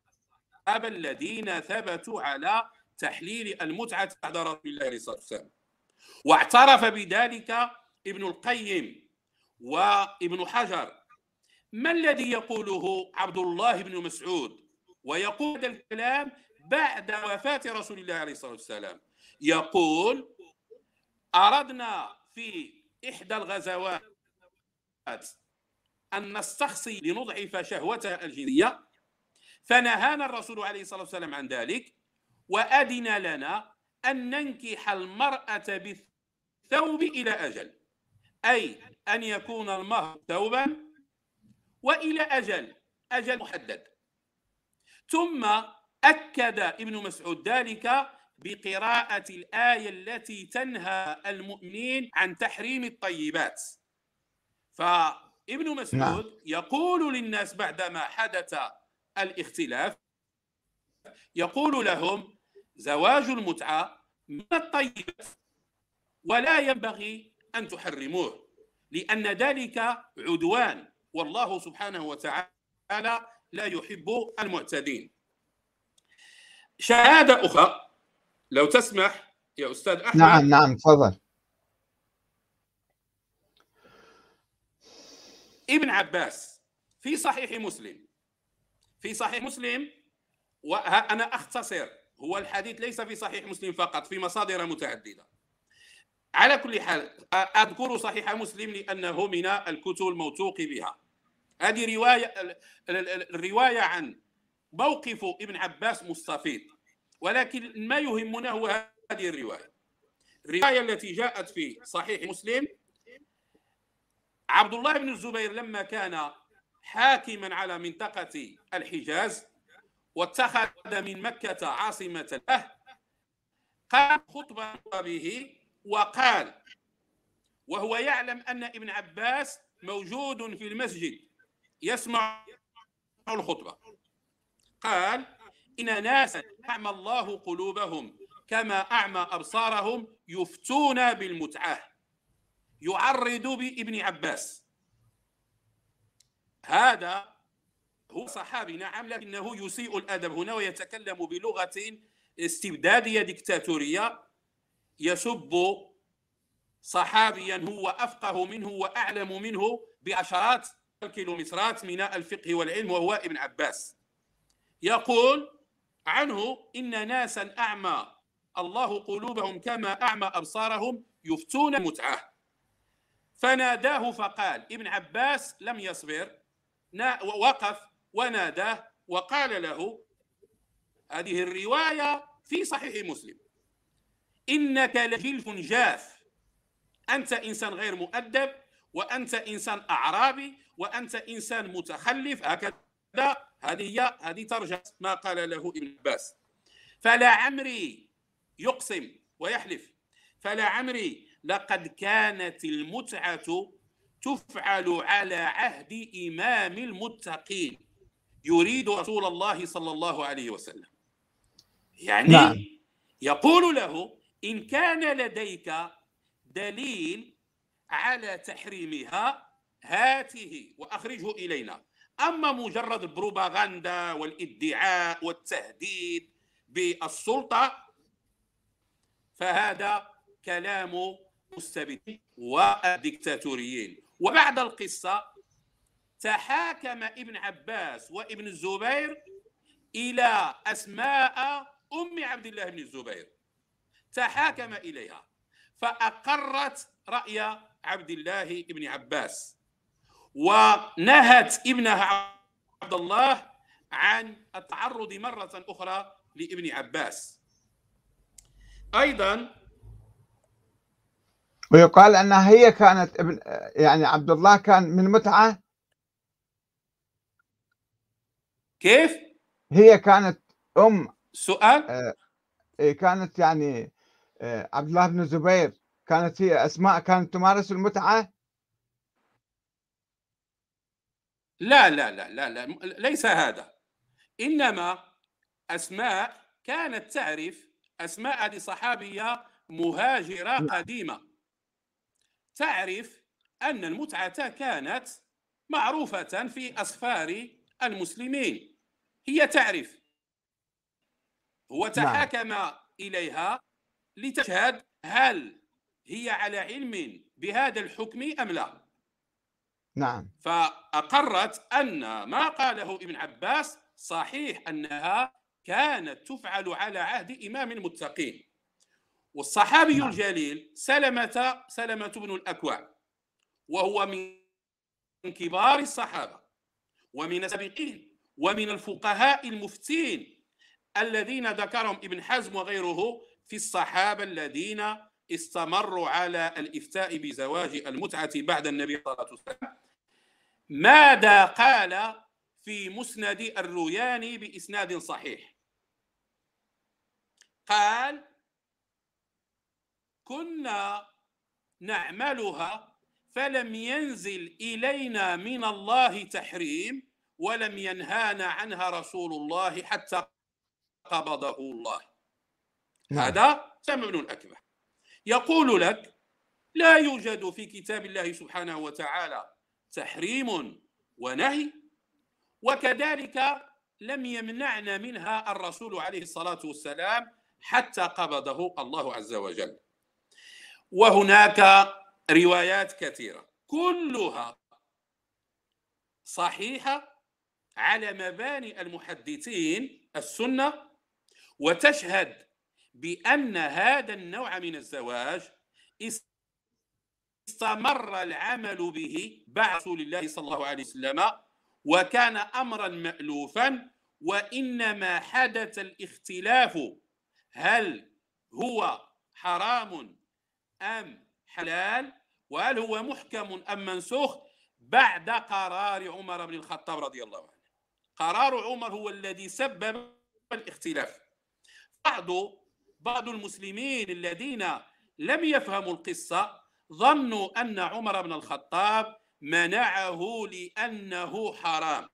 الذين ثبتوا على تحليل المتعة بعد رسول الله عليه الصلاة والسلام. واعترف بذلك ابن القيم وابن حجر ما الذي يقوله عبد الله بن مسعود؟ ويقول هذا الكلام بعد وفاة رسول الله عليه الصلاة والسلام. يقول أردنا في إحدى الغزوات أن نستخصي لنضعف شهوتها الجنسية. فنهانا الرسول عليه الصلاة والسلام عن ذلك وأذن لنا أن ننكح المرأة بالثوب إلى أجل أي أن يكون المهر ثوبا وإلى أجل أجل محدد ثم أكد ابن مسعود ذلك بقراءة الآية التي تنهى المؤمنين عن تحريم الطيبات فابن مسعود نعم. يقول للناس بعدما حدث الاختلاف يقول لهم زواج المتعة من الطيبات ولا ينبغي أن تحرموه لأن ذلك عدوان والله سبحانه وتعالى لا يحب المعتدين. شهادة أخرى لو تسمح يا أستاذ أحمد. نعم نعم تفضل. ابن عباس في صحيح مسلم في صحيح مسلم وأنا أختصر هو الحديث ليس في صحيح مسلم فقط في مصادر متعددة. على كل حال أذكر صحيح مسلم لأنه من الكتب الموثوق بها. هذه رواية الرواية عن موقف ابن عباس مستفيض ولكن ما يهمنا هو هذه الرواية. الرواية التي جاءت في صحيح مسلم عبد الله بن الزبير لما كان حاكما على منطقة الحجاز واتخذ من مكة عاصمة له قال خطبة به وقال وهو يعلم أن ابن عباس موجود في المسجد يسمع الخطبة. قال إن ناسا أعمى الله قلوبهم كما أعمى أبصارهم يفتون بالمتعة يعرض بابن عباس. هذا هو صحابي نعم لكنه يسيء الأدب هنا ويتكلم بلغة استبدادية ديكتاتورية. يسب صحابيا هو أفقه منه وأعلم منه بعشرات الكيلومترات من الفقه والعلم وهو ابن عباس. يقول عنه إن ناسا أعمى الله قلوبهم كما أعمى أبصارهم يفتون المتعة فناداه فقال ابن عباس لم يصبر وقف وناداه وقال له هذه الرواية في صحيح مسلم. إنك لجلف جاف. أنت إنسان غير مؤدب وأنت إنسان أعرابي وأنت إنسان متخلف. هكذا. هذه هي هذه ترجمة ما قال له ابن عباس. فلا عمري يقسم ويحلف. فلا عمري لقد كانت المتعة تفعل على عهد إمام المتقين. يريد رسول الله صلى الله عليه وسلم. يعني نعم. يقول له إن كان لديك دليل على تحريمها هاته وأخرجه إلينا. أما مجرد البروباغندا والإدعاء والتهديد بالسلطة فهذا كلام مستبد والدكتاتوريين وبعد القصة تحاكم ابن عباس وابن الزبير إلى أسماء أم عبد الله بن الزبير. تحاكم إليها. فأقرت رأي عبد الله بن عباس ونهت ابنها عبد الله عن التعرض مرة أخرى لابن عباس. أيضا ويقال أنها هي كانت ابن يعني عبد الله كان من متعة؟ كيف؟ هي كانت أم سؤال؟ آه إيه، كانت يعني عبد الله بن الزبير كانت هي أسماء كانت تمارس المتعة؟ لا لا لا لا, لا ليس هذا. إنما أسماء كانت تعرف أسماء هذه صحابية مهاجرة قديمة. تعرف أن المتعة كانت معروفة في أسفار المسلمين. هي تعرف. هو نعم. تحاكم. إليها لتشهد هل هي على علم بهذا الحكم أم لا. نعم. فأقرت أن ما قاله ابن عباس صحيح أنها كانت تفعل على عهد إمام المتقين. والصحابي نعم. الجليل سلمة سلمة بن الأكوع وهو من كبار الصحابة ومن السابقين ومن الفقهاء المفتين الذين ذكرهم ابن حزم وغيره في الصحابة الذين استمروا على الإفتاء بزواج المتعة بعد النبي صلى الله عليه وسلم. ماذا قال في مسند الروياني بإسناد صحيح؟ قال كنا نعملها فلم ينزل إلينا من الله تحريم ولم ينهانا عنها رسول الله حتى قبضه الله. نعم. هذا بن الأكبر يقول لك لا يوجد في كتاب الله سبحانه وتعالى تحريم ونهي وكذلك لم يمنعنا منها الرسول عليه الصلاة والسلام حتى قبضه الله عز وجل. وهناك روايات كثيرة كلها صحيحة على مباني المحدثين السنة وتشهد بأن هذا النوع من الزواج استمر العمل به بعد رسول الله صلى الله عليه وسلم وكان أمرا مألوفا وإنما حدث الاختلاف هل هو حرام أم حلال وهل هو محكم أم منسوخ بعد قرار عمر بن الخطاب رضي الله عنه. قرار عمر هو الذي سبب الاختلاف. بعض بعض المسلمين الذين لم يفهموا القصة ظنوا أن عمر بن الخطاب منعه لأنه حرام.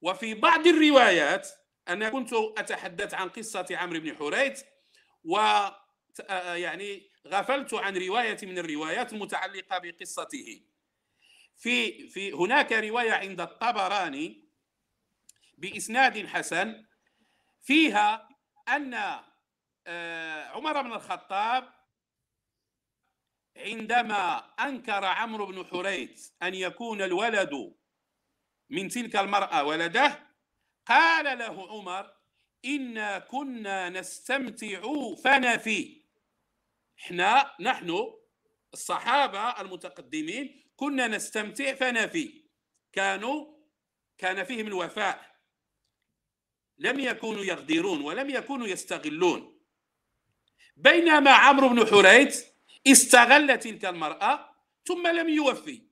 وفي بعض الروايات أنا كنت أتحدث عن قصة عمرو بن حريث و يعني غفلت عن رواية من الروايات المتعلقة بقصته. في في هناك رواية عند الطبراني بإسناد حسن فيها أن عمر بن الخطاب عندما أنكر عمرو بن حريث أن يكون الولد من تلك المرأة ولده قال له عمر إنا كنا نستمتع فنفي إحنا نحن الصحابة المتقدمين كنا نستمتع فنفي كانوا كان فيهم الوفاء. لم يكونوا يغدرون ولم يكونوا يستغلون. بينما عمرو بن حريث استغل تلك المرأة ثم لم يوفي.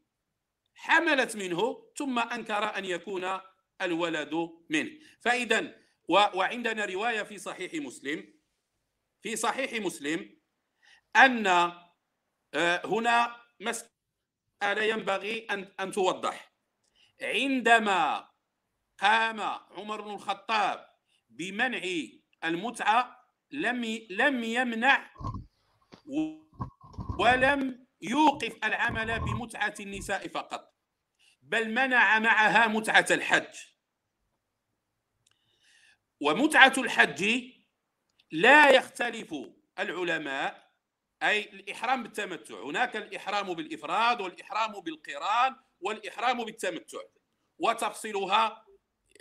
حملت منه ثم أنكر أن يكون الولد منه. فإذا وعندنا رواية في صحيح مسلم في صحيح مسلم أن آه، هنا مسألة ينبغي أن أن توضح. عندما قام عمر بن الخطاب بمنع المتعة لم لم يمنع ولم يوقف العمل بمتعة النساء فقط بل منع معها متعة الحج. ومتعة الحج لا يختلف العلماء أي الإحرام بالتمتع. هناك الإحرام بالإفراد والإحرام بالقران والإحرام بالتمتع وتفصيلها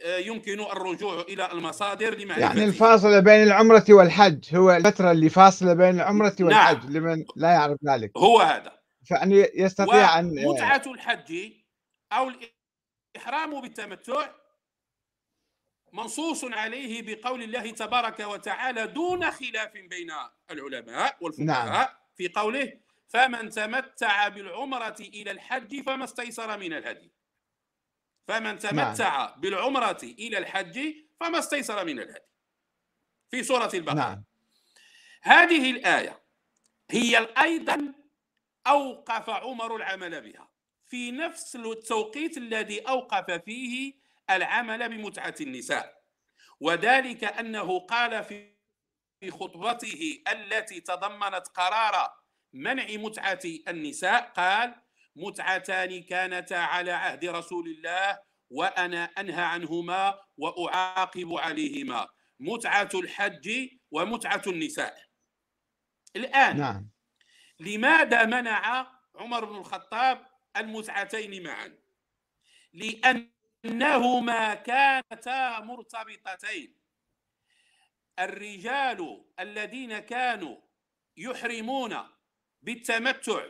يمكن الرجوع إلى المصادر لمعرفة يعني الفاصلة بين العمرة والحج هو الفترة اللي فاصلة بين العمرة نعم. والحج نعم. لمن لا يعرف ذلك هو هذا فأن يستطيع أن متعة الحج أو الإحرام بالتمتع منصوص عليه بقول الله تبارك وتعالى دون خلاف بين العلماء والفقهاء نعم. في قوله فمن تمتع بالعمرة إلى الحج فما استيسر من الهدي فمن تمتع نعم. بالعمرة إلى الحج فما استيسر من الهدي في سورة البقرة نعم. هذه الآية هي أيضا أوقف عمر العمل بها في نفس التوقيت الذي أوقف فيه العمل بمتعة النساء وذلك أنه قال في خطبته التي تضمنت قرار منع متعة النساء قال متعتان كانتا على عهد رسول الله وأنا أنهى عنهما وأعاقب عليهما. متعة الحج ومتعة النساء. الآن نعم. لماذا منع عمر بن الخطاب المتعتين معا؟ لأنهما كانتا مرتبطتين. الرجال الذين كانوا يحرمون بالتمتع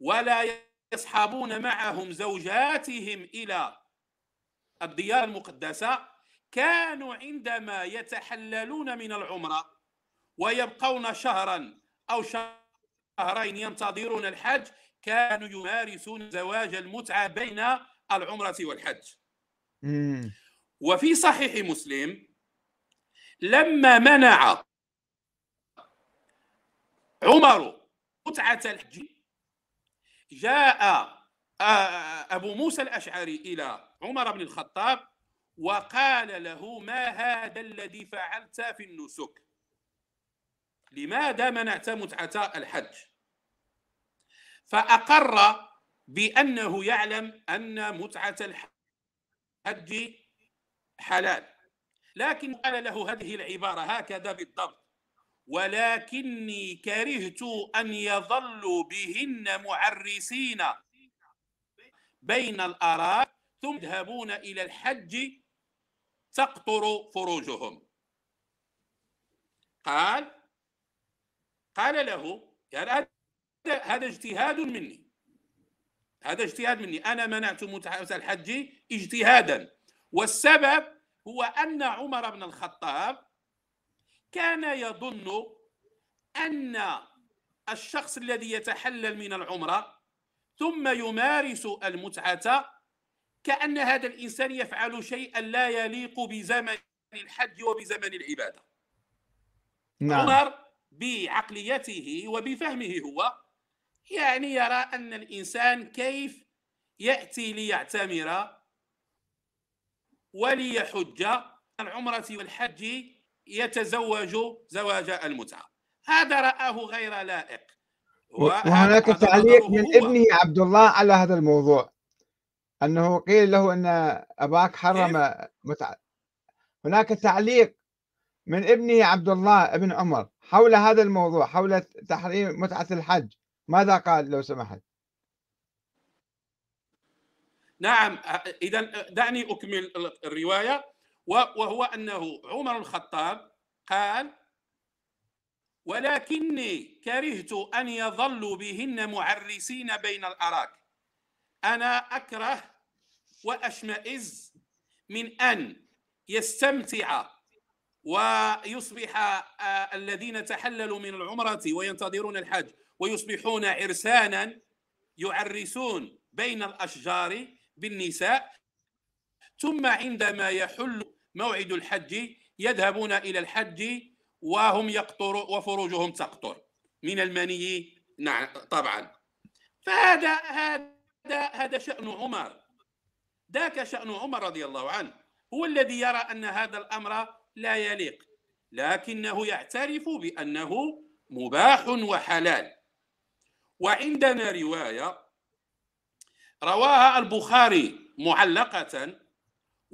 ولا يصحبون معهم زوجاتهم إلى الديار المقدسة كانوا عندما يتحللون من العمرة ويبقون شهرا أو شهرين ينتظرون الحج كانوا يمارسون زواج المتعة بين العمرة والحج. وفي صحيح مسلم لما منع عمر متعة الحج جاء أبو موسى الأشعري إلى عمر بن الخطاب وقال له ما هذا الذي فعلت في النسك؟ لماذا منعت متعة الحج؟ فأقر بأنه يعلم أن متعة الحج حلال لكن قال له هذه العبارة هكذا بالضبط. ولكني كرهت أن يظلوا بهن معرسين بين الأراضي ثم يذهبون إلى الحج تقطر فروجهم. قال قال له يعني هذا اجتهاد مني. هذا اجتهاد مني. أنا منعت متعة الحج اجتهادا. والسبب هو أن عمر بن الخطاب كان يظن أن الشخص الذي يتحلل من العمرة ثم يمارس المتعة كأن هذا الإنسان يفعل شيئا لا يليق بزمن الحج وبزمن العبادة نعم. عمر بعقليته وبفهمه هو يعني يرى أن الإنسان كيف يأتي ليعتمر وليحج العمرة والحج يتزوج زواج المتعة. هذا رآه غير لائق. وهناك تعليق من ابنه عبد الله على هذا الموضوع. أنه قيل له أن أباك حرم متعة هناك تعليق من ابنه عبد الله ابن عمر حول هذا الموضوع حول تحريم متعة الحج. ماذا قال؟ لو سمحت. نعم إذا دعني أكمل الرواية. وهو أنه عمر الخطاب قال ولكني كرهت أن يظلوا بهن معرسين بين الأراك. أنا أكره وأشمئز من أن يستمتع ويصبح آه، الذين تحللوا من العمرة وينتظرون الحج ويصبحون عرسانا يعرسون بين الأشجار بالنساء. ثم عندما يحل موعد الحج يذهبون إلى الحج وهم يقطر وفروجهم تقطر. من المني نعم طبعا. فهذا هذا هذا شأن عمر. ذاك شأن عمر رضي الله عنه. هو الذي يرى أن هذا الأمر لا يليق لكنه يعترف بأنه مباح وحلال. وعندنا رواية رواها البخاري معلقة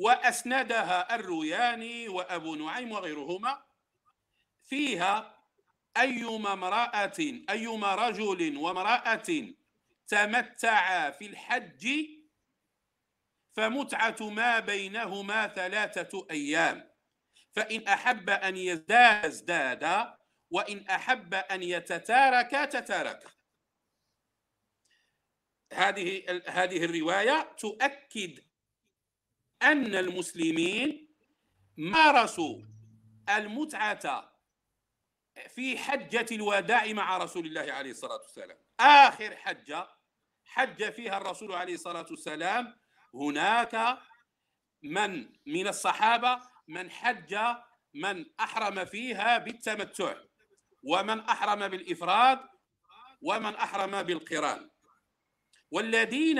وأسندها الروياني وأبو نعيم وغيرهما فيها أيما امرأة أيما رجل وامرأة تمتعا في الحج فمتعة ما بينهما ثلاثة أيام. فإن أحب أن يزداد ازداد وإن أحب أن يتتارك تتارك. هذه هذه الرواية تؤكد أن المسلمين مارسوا المتعة في حجة الوداع مع رسول الله عليه الصلاة والسلام. آخر حجة حج فيها الرسول عليه الصلاة والسلام. هناك من من الصحابة من حج من أحرم فيها بالتمتع ومن أحرم بالإفراد ومن أحرم بالقران. والذين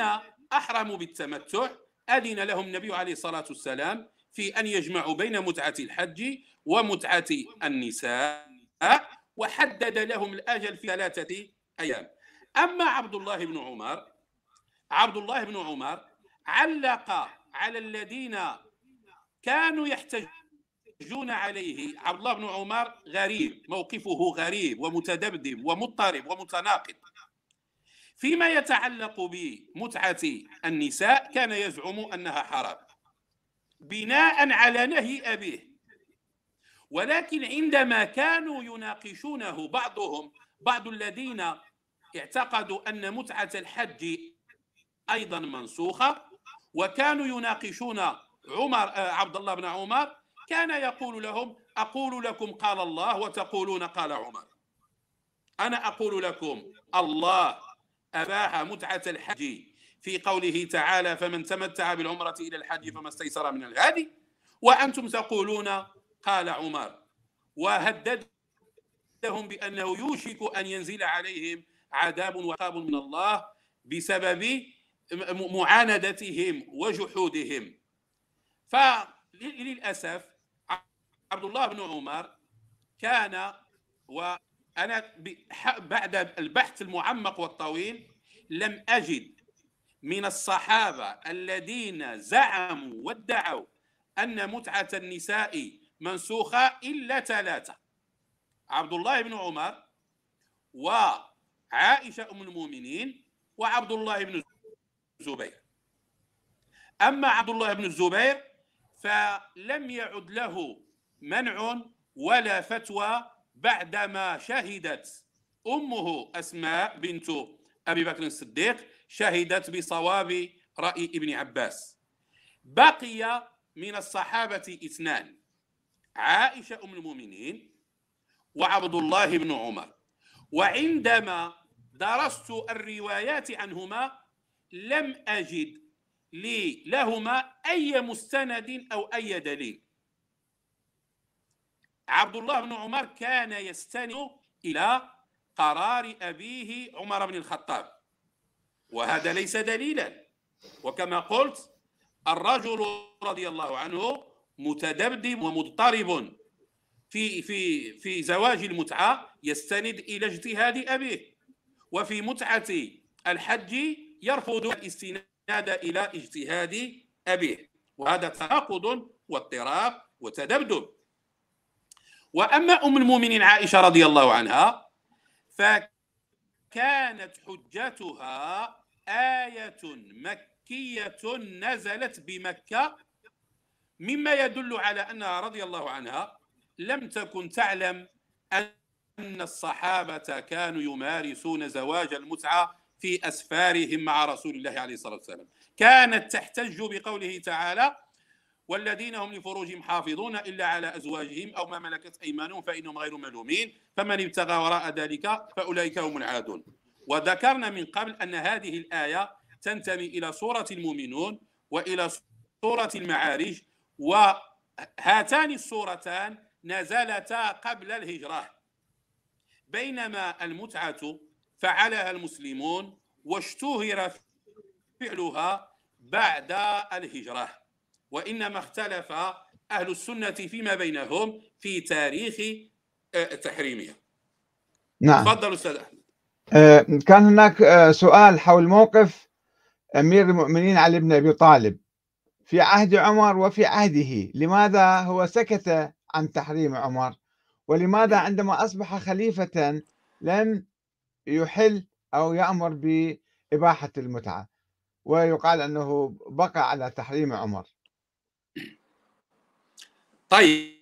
أحرموا بالتمتع أذن لهم النبي عليه الصلاة والسلام في أن يجمعوا بين متعة الحج ومتعة النساء وحدد لهم الأجل في ثلاثة أيام. أما عبد الله بن عمر عبد الله بن عمر علق على الذين كانوا يحتجون عليه. عبد الله بن عمر غريب موقفه غريب ومتذبذب ومضطرب ومتناقض. فيما يتعلق بمتعة النساء كان يزعم أنها حرام بناء على نهي أبيه. ولكن عندما كانوا يناقشونه بعضهم بعض الذين اعتقدوا أن متعة الحج أيضا منسوخة وكانوا يناقشون عمر آه، عبد الله بن عمر كان يقول لهم أقول لكم قال الله وتقولون قال عمر. أنا أقول لكم الله أباح متعة الحج في قوله تعالى فمن تمتع بالعمرة إلى الحج فما استيسر من الهادي. وأنتم تقولون قال عمر. وهددهم بأنه يوشك أن ينزل عليهم عذاب وعقاب من الله بسبب معاندتهم وجحودهم. فللأسف عبد الله بن عمر كان وأنا بعد البحث المعمق والطويل لم أجد من الصحابة الذين زعموا وادعوا أن متعة النساء منسوخة إلا ثلاثة عبد الله بن عمر وعائشة أم المؤمنين وعبد الله بن الزبير. أما عبد الله بن الزبير فلم يعد له منع ولا فتوى بعدما شهدت أمه أسماء بنت أبي بكر الصديق شهدت بصواب رأي ابن عباس. بقي من الصحابة اثنان عائشة أم المؤمنين وعبد الله بن عمر. وعندما درست الروايات عنهما لم أجد لي لهما أي مستند أو أي دليل. عبد الله بن عمر كان يستند إلى قرار أبيه عمر بن الخطاب. وهذا ليس دليلا. وكما قلت الرجل رضي الله عنه متدبدب ومضطرب في في في زواج المتعة يستند إلى اجتهاد أبيه. وفي متعة الحج يرفض الاستناد إلى اجتهاد أبيه. وهذا تناقض واضطراب وتدبدب وأما أم المؤمنين عائشة رضي الله عنها فكانت حجتها آية مكية نزلت بمكة مما يدل على أنها رضي الله عنها لم تكن تعلم أن الصحابة كانوا يمارسون زواج المتعة في أسفارهم مع رسول الله عليه الصلاة والسلام. كانت تحتج بقوله تعالى والذين هم لفروجهم حافظون إلا على أزواجهم أو ما ملكت أيمانهم فإنهم غير ملومين. فمن ابتغى وراء ذلك فأولئك هم العادون. وذكرنا من قبل أن هذه الآية تنتمي إلى سورة المؤمنون وإلى سورة المعارج وهاتان السورتان نزلتا قبل الهجرة. بينما المتعة فعلها المسلمون واشتهر فعلها بعد الهجرة. وإنما اختلف أهل السنة فيما بينهم في تاريخ آه، تحريمها. نعم. تفضل أستاذ أحمد. آه، كان هناك آه، سؤال حول موقف أمير المؤمنين علي بن أبي طالب. في عهد عمر وفي عهده لماذا هو سكت عن تحريم عمر؟ ولماذا عندما أصبح خليفة لم يحل أو يأمر بإباحة المتعة؟ ويقال أنه بقى على تحريم عمر. طيب.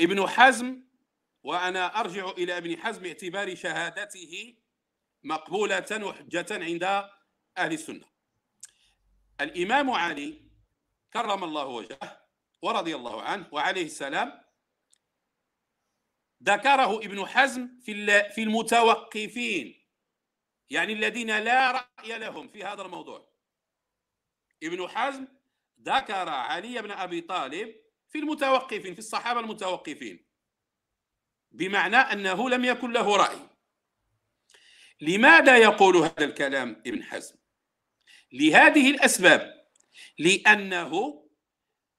ابن حزم وأنا أرجع إلى ابن حزم باعتبار شهادته مقبولة وحجة عند أهل السنة. الإمام علي كرم الله وجهه ورضي الله عنه وعليه السلام ذكره ابن حزم في في المتوقفين يعني الذين لا رأي لهم في هذا الموضوع. ابن حزم ذكر علي بن أبي طالب في المتوقفين في الصحابة المتوقفين بمعنى أنه لم يكن له رأي. لماذا يقول هذا الكلام ابن حزم؟ لهذه الأسباب. لأنه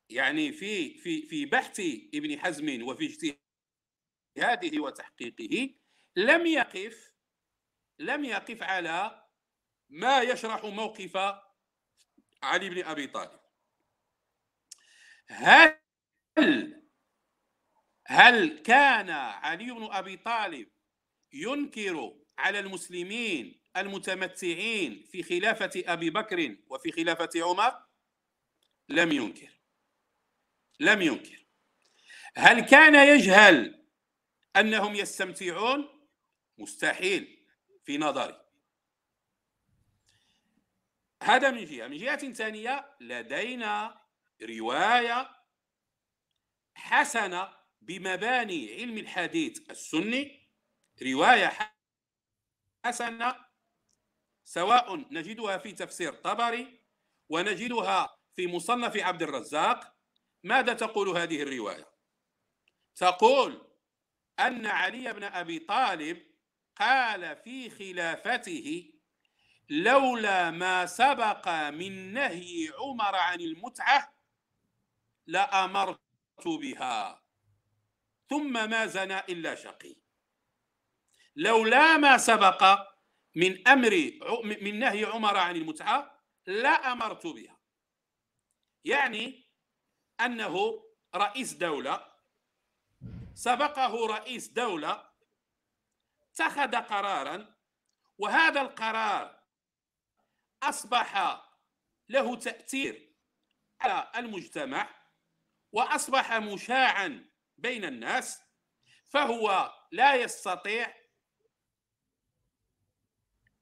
يعني في في في بحث ابن حزم وفي اجتهاده وتحقيقه لم يقف لم يقف على ما يشرح موقف علي بن أبي طالب. هل هل كان علي بن أبي طالب ينكر على المسلمين المتمتعين في خلافة أبي بكر وفي خلافة عمر؟ لم ينكر. لم ينكر. هل كان يجهل أنهم يستمتعون؟ مستحيل في نظري. هذا من جهة. من جهة ثانية لدينا رواية حسنة بمباني علم الحديث السني رواية حسنة سواء نجدها في تفسير طبري ونجدها في مصنف عبد الرزاق. ماذا تقول هذه الرواية؟ تقول أن علي بن أبي طالب قال في خلافته لولا ما سبق من نهي عمر عن المتعة لأمرت بها. ثم ما زنى إلا شقي. لولا ما سبق من أمر من نهي عمر عن المتعة لأمرت بها. يعني أنه رئيس دولة سبقه رئيس دولة اتخذ قرارا وهذا القرار أصبح له تأثير على المجتمع وأصبح مشاعا بين الناس فهو لا يستطيع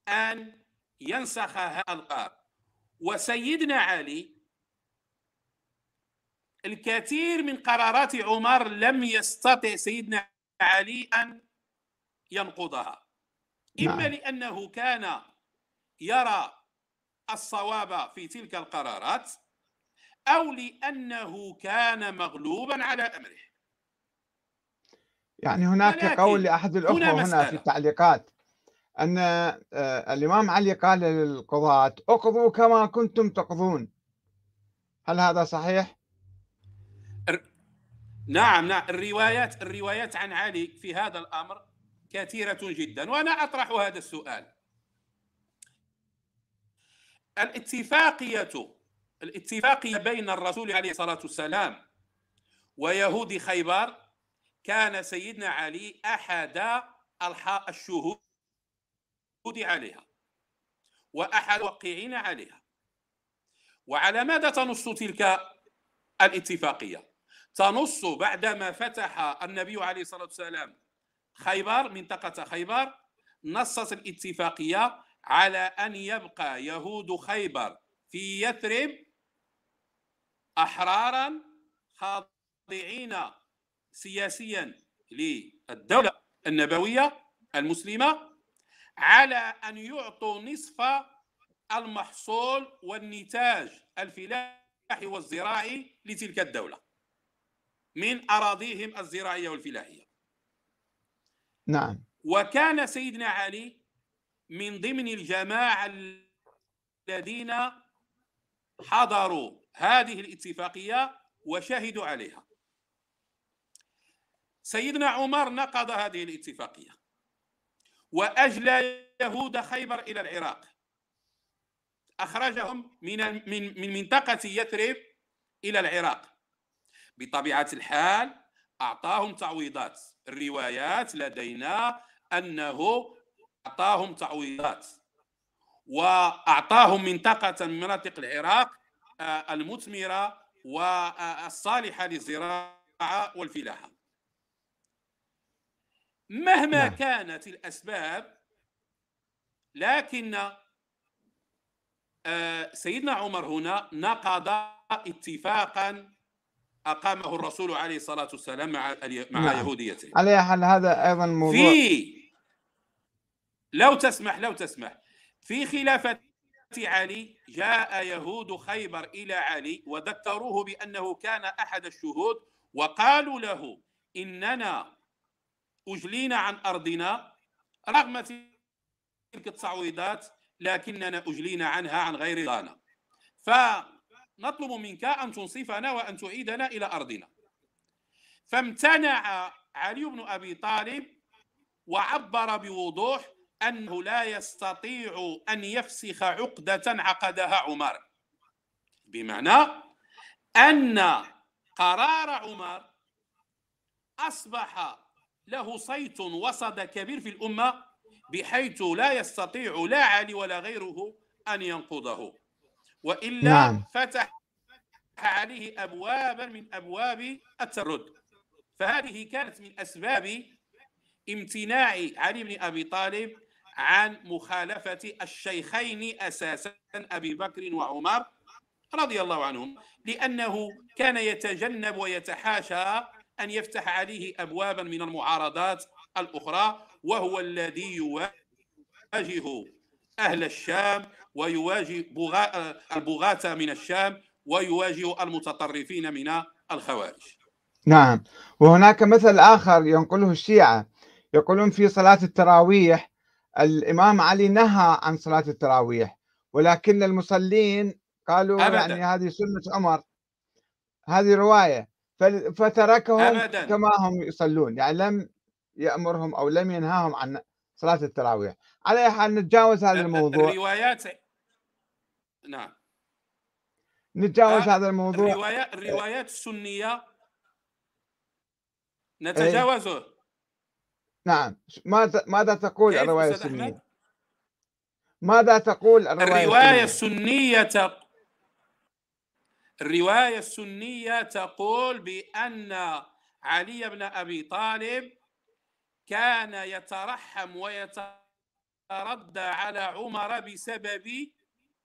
أن ينسخ هذا القرار وسيدنا علي الكثير من قرارات عمر لم يستطع سيدنا علي أن ينقضها إما نعم. لأنه كان يرى الصواب في تلك القرارات أو لأنه كان مغلوبا على أمره. يعني هناك قول لأحد الأخوة هنا, هنا في التعليقات أن آه، الإمام علي قال للقضاة أقضوا كما كنتم تقضون. هل هذا صحيح؟ نعم نعم. الروايات الروايات عن علي في هذا الأمر كثيرة جدا وأنا أطرح هذا السؤال. الاتفاقية الاتفاقية بين الرسول عليه الصلاة والسلام ويهود خيبر كان سيدنا علي أحد الشهود عليها وأحد الوقعين عليها. وعلى ماذا تنص تلك الاتفاقية؟ تنص بعدما فتح النبي عليه الصلاة والسلام خيبر منطقة خيبر نصت الاتفاقية على أن يبقى يهود خيبر في يثرب أحرارا خاضعين سياسيا للدولة النبوية المسلمة على أن يعطوا نصف المحصول والنتاج الفلاحي والزراعي لتلك الدولة من أراضيهم الزراعية والفلاحية. نعم. وكان سيدنا علي من ضمن الجماعة الذين حضروا هذه الاتفاقية وشهدوا عليها. سيدنا عمر نقض هذه الاتفاقية وأجلى يهود خيبر إلى العراق. أخرجهم من من من منطقة يثرب إلى العراق. بطبيعة الحال أعطاهم تعويضات. الروايات لدينا أنه أعطاهم تعويضات. وأعطاهم منطقة من مناطق العراق المثمرة والصالحة للزراعة والفلاحة مهما نعم. كانت الأسباب لكن آه، سيدنا عمر هنا نقض اتفاقا أقامه الرسول عليه الصلاة والسلام مع مع نعم. يهوديته على حال هذا أيضا موضوع في لو تسمح لو تسمح في خلافة علي جاء يهود خيبر إلى علي وذكروه بأنه كان أحد الشهود وقالوا له إننا أجلينا عن أرضنا رغم تلك التصعيدات لكننا أجلينا عنها عن غير رضانا. فنطلب منك أن تنصفنا وأن تعيدنا إلى أرضنا. فامتنع علي بن أبي طالب وعبر بوضوح أنه لا يستطيع أن يفسخ عقدة عقدها عمر. بمعنى أن قرار عمر أصبح له صيت وصد كبير في الأمة بحيث لا يستطيع لا علي ولا غيره أن ينقضه. وإلا نعم. فتح عليه أبوابا من أبواب الترد فهذه كانت من أسباب امتناع علي بن أبي طالب عن مخالفة الشيخين أساسا أبي بكر وعمر رضي الله عنهم لأنه كان يتجنب ويتحاشى أن يفتح عليه أبوابا من المعارضات الأخرى وهو الذي يواجه أهل الشام ويواجه البغاة من الشام ويواجه المتطرفين من الخوارج. نعم. وهناك مثل آخر ينقله الشيعة يقولون في صلاة التراويح الإمام علي نهى عن صلاة التراويح ولكن المصلين قالوا أبداً. يعني هذه سنة عمر هذه رواية فتركهم أبداً. كما هم يصلون يعني لم يأمرهم أو لم ينهاهم عن صلاة التراويح على أي حال نتجاوز هذا الموضوع الروايات نعم نتجاوز هذا الموضوع الروايات الروايات السنية إيه. نتجاوزه نعم ماذا ماذا تقول الرواية السنية؟ ماذا تقول الرواية, الرواية السنية تق... الرواية السنية تقول بأن علي بن أبي طالب كان يترحم ويتردى على عمر بسبب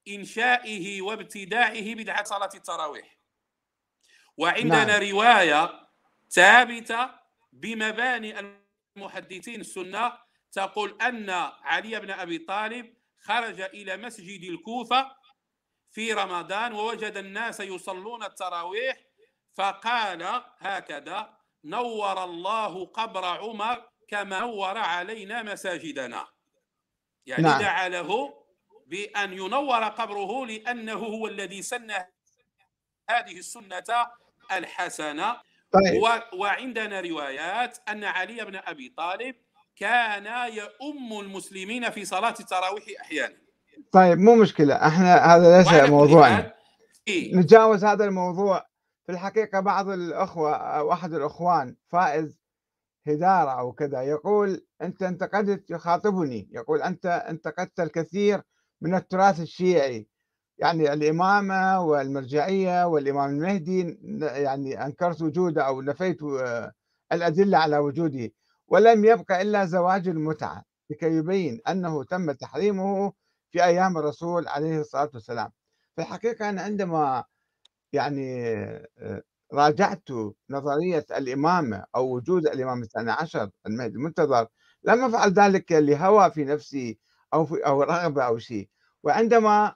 إنشائه وابتداعه بدعة صلاة التراويح وعندنا نعم. رواية ثابتة بمباني محدثين السنة تقول أن علي بن أبي طالب خرج إلى مسجد الكوفة في رمضان ووجد الناس يصلون التراويح فقال هكذا نور الله قبر عمر كما نور علينا مساجدنا يعني نعم. دعا له بأن ينور قبره لأنه هو الذي سن هذه السنة الحسنة طيب. و- وعندنا روايات أن علي بن أبي طالب كان يؤم المسلمين في صلاة التراويح أحيانا. طيب مو مشكلة. إحنا هذا ليس موضوعنا. في نتجاوز هذا الموضوع. في الحقيقة بعض الأخوة أو أحد الأخوان فائز هدارة أو كذا يقول أنت انتقدت يخاطبني. يقول أنت انتقدت الكثير من التراث الشيعي. يعني الإمامة والمرجعية والإمام المهدي يعني أنكرت وجوده أو نفيت آه، الأدلة على وجوده. ولم يبقى إلا زواج المتعة لكي يبين أنه تم تحريمه في أيام الرسول عليه الصلاة والسلام. في الحقيقة أنا عندما يعني آه، راجعت نظرية الإمامة أو وجود الإمام الثاني عشر المهدي المنتظر لم أفعل ذلك لهوى في نفسي أو في أو رغبة أو شيء. وعندما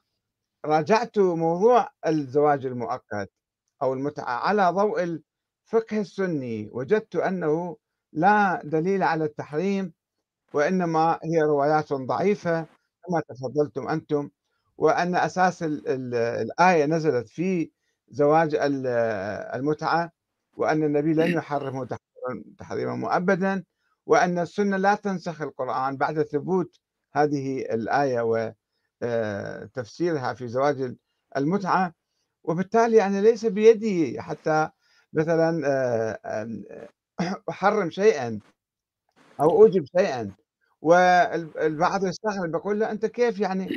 راجعت موضوع الزواج المؤقت أو المتعة على ضوء الفقه السني. وجدت أنه لا دليل على التحريم وإنما هي روايات ضعيفة كما تفضلتم أنتم. وأن أساس ال- ال- الآية نزلت في زواج ال- المتعة وأن النبي لن يحرمه تحريما- تحريما مؤبدا وأن السنة لا تنسخ القرآن بعد ثبوت هذه الآية. وتفسيرها في زواج المتعة. وبالتالي أنا ليس بيدي حتى مثلا آه، آه، أحرم شيئا أو أوجب شيئا. والبعض يستغرب يقول له أنت كيف يعني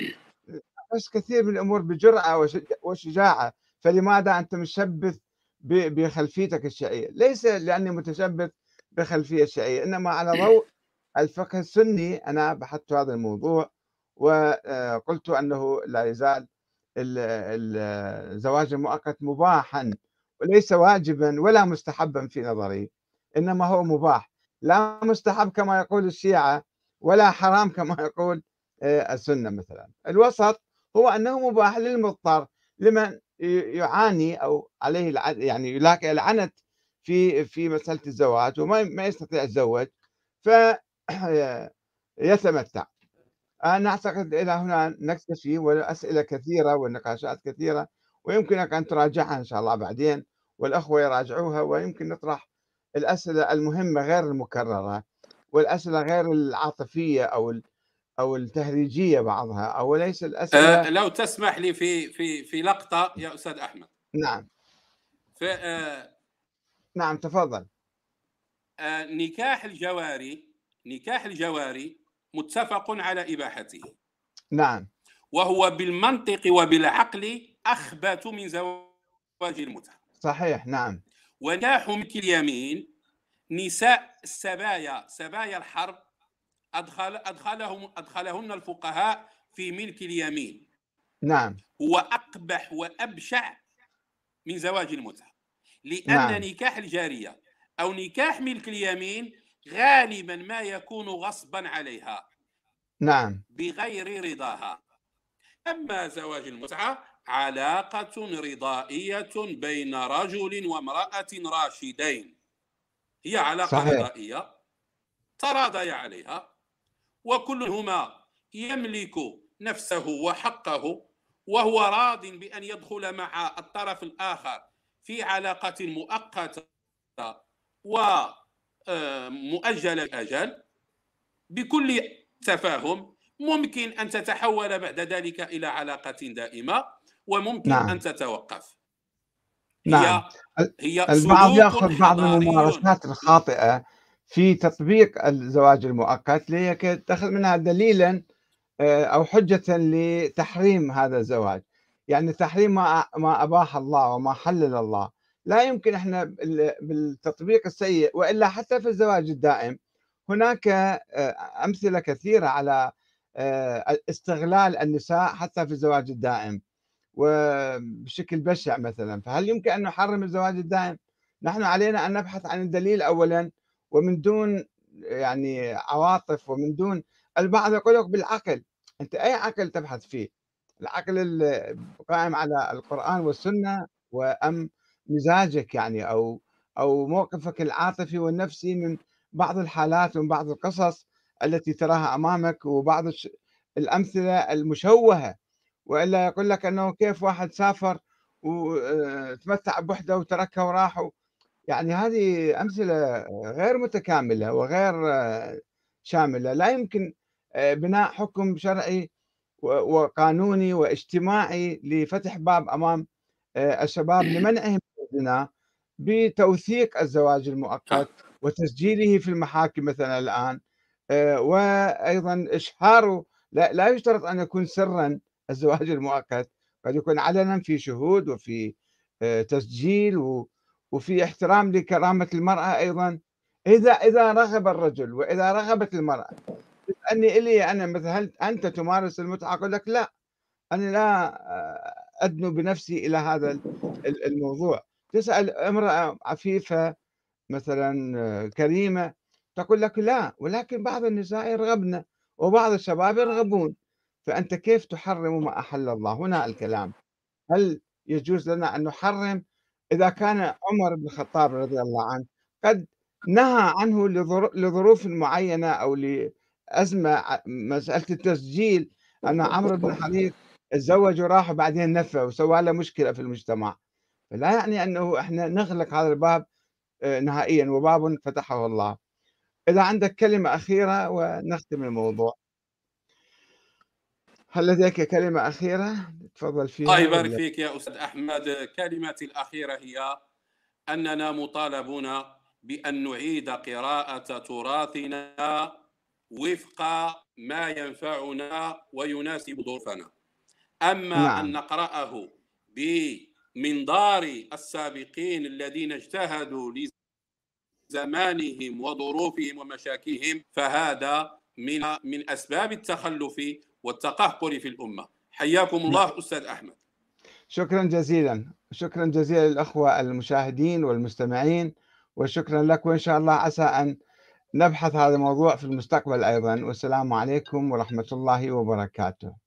بس كثير من الأمور بجرأة وشج- وشجاعة فلماذا أنت مشبث بخلفيتك الشيعية؟ ليس لأني متشبث بخلفية شيعية إنما على ضوء الفقه السني. أنا بحثت هذا الموضوع وقلت أنه لا يزال ال- ال- الزواج المؤقت مباحا وليس واجبا ولا مستحبا في نظري إنما هو مباح. لا مستحب كما يقول الشيعة ولا حرام كما يقول آه، السنة مثلا. الوسط هو أنه مباح للمضطر لمن يعاني أو عليه يعني يلاقي العنت في في مسألة الزواج وما ما يستطيع يتزوج يتمتع. أنا أعتقد إلى هنا نكتفي والأسئلة كثيرة والنقاشات كثيرة ويمكنك أن تراجعها إن شاء الله بعدين والأخوة يراجعوها ويمكن نطرح الأسئلة المهمة غير المكررة والأسئلة غير العاطفية أو أو التهريجية بعضها أو ليس الأسئلة آه، لو تسمح لي في في في لقطة يا أستاذ أحمد. نعم. ف- آه، نعم تفضل. آه، نكاح الجواري نكاح الجواري متفق على إباحته. نعم. وهو بالمنطق وبالعقل أخبث من زواج المتعة صحيح نعم. ونكاح ملك اليمين نساء السبايا سبايا الحرب أدخل أدخلهم أدخلهن الفقهاء في ملك اليمين. نعم. هو أقبح وأبشع من زواج المتعة لأن نعم. نعم. نكاح الجارية أو نكاح ملك اليمين غالبا ما يكون غصبا عليها. نعم. بغير رضاها. أما زواج المتعة علاقة رضائية بين رجل وامرأة راشدين. هي علاقة صحيح. رضائية تراضيا عليها وكل منهما يملك نفسه وحقه وهو راض بأن يدخل مع الطرف الآخر في علاقة مؤقتة ومؤجلة الأجل بكل تفاهم ممكن أن تتحول بعد ذلك إلى علاقة دائمة وممكن نعم. أن تتوقف. نعم. هي هي البعض يأخذ بعض الممارسات الخاطئة في تطبيق الزواج المؤقت ليتخذ منها دليلا آه، أو حجة لتحريم هذا الزواج. يعني تحريم ما ما أباح الله وما حلل الله. لا يمكن إحنا بال- بالتطبيق السيء وإلا حتى في الزواج الدائم هناك آه، أمثلة كثيرة على آه، استغلال النساء حتى في الزواج الدائم وبشكل بشع مثلا فهل يمكن أن نحرم الزواج الدائم؟ نحن علينا أن نبحث عن الدليل اولا ومن دون يعني عواطف ومن دون البعض يقول لك بالعقل أنت أي عقل تبحث فيه؟ العقل القائم على القرآن والسنة وأم مزاجك يعني أو أو موقفك العاطفي والنفسي من بعض الحالات ومن بعض القصص التي تراها أمامك وبعض الأمثلة المشوهة. وإلا يقول لك أنه كيف واحد سافر وتمتع بوحده وتركها وراح يعني هذه أمثلة غير متكاملة وغير شاملة. لا يمكن بناء حكم شرعي وقانوني واجتماعي لفتح باب أمام الشباب لمنعهم الزنا بتوثيق الزواج المؤقت وتسجيله في المحاكم مثلا الآن. وأيضا إشهاره لا, لا يشترط أن يكون سرا الزواج المؤقت قد يكون علنا في شهود وفي تسجيل وفي احترام لكرامة المرأة أيضا. إذا إذا رغب الرجل وإذا رغبت المرأة تسألني إلي أنا مثلا هل أنت تمارس المتعة؟ أقول لك لا أنا لا أدنو بنفسي إلى هذا الموضوع. تسأل امرأة عفيفة مثلا كريمة تقول لك لا ولكن بعض النساء يرغبن وبعض الشباب يرغبون. فأنت كيف تحرم ما أحل الله؟ هنا الكلام. هل يجوز لنا أن نحرم؟ إذا كان عمر بن الخطاب رضي الله عنه قد نهى عنه لظروف معينة أو لأزمة مسألة التسجيل. أن عمرو بن الحديث تزوج وراح وبعدين نفى وسوى له مشكلة في المجتمع. فلا يعني أنه إحنا نغلق هذا الباب آه، نهائيا وباب فتحه الله. إذا عندك كلمة أخيرة ونختم الموضوع. هل لديك كلمة أخيرة؟ تفضل فيها الله يبارك فيك يا أستاذ أحمد. كلمتي الأخيرة هي أننا مطالبون بأن نعيد قراءة تراثنا وفق ما ينفعنا ويناسب ظروفنا. أما نعم. أن نقرأه بمنظار السابقين الذين اجتهدوا لزمانهم وظروفهم ومشاكلهم فهذا من من أسباب التخلف والتقهقر في الأمة. حياكم الله نعم. أستاذ أحمد. شكرا جزيلا. شكرا جزيلا للأخوة المشاهدين والمستمعين وشكرا لك وإن شاء الله عسى أن نبحث هذا الموضوع في المستقبل أيضا. والسلام عليكم ورحمة الله وبركاته.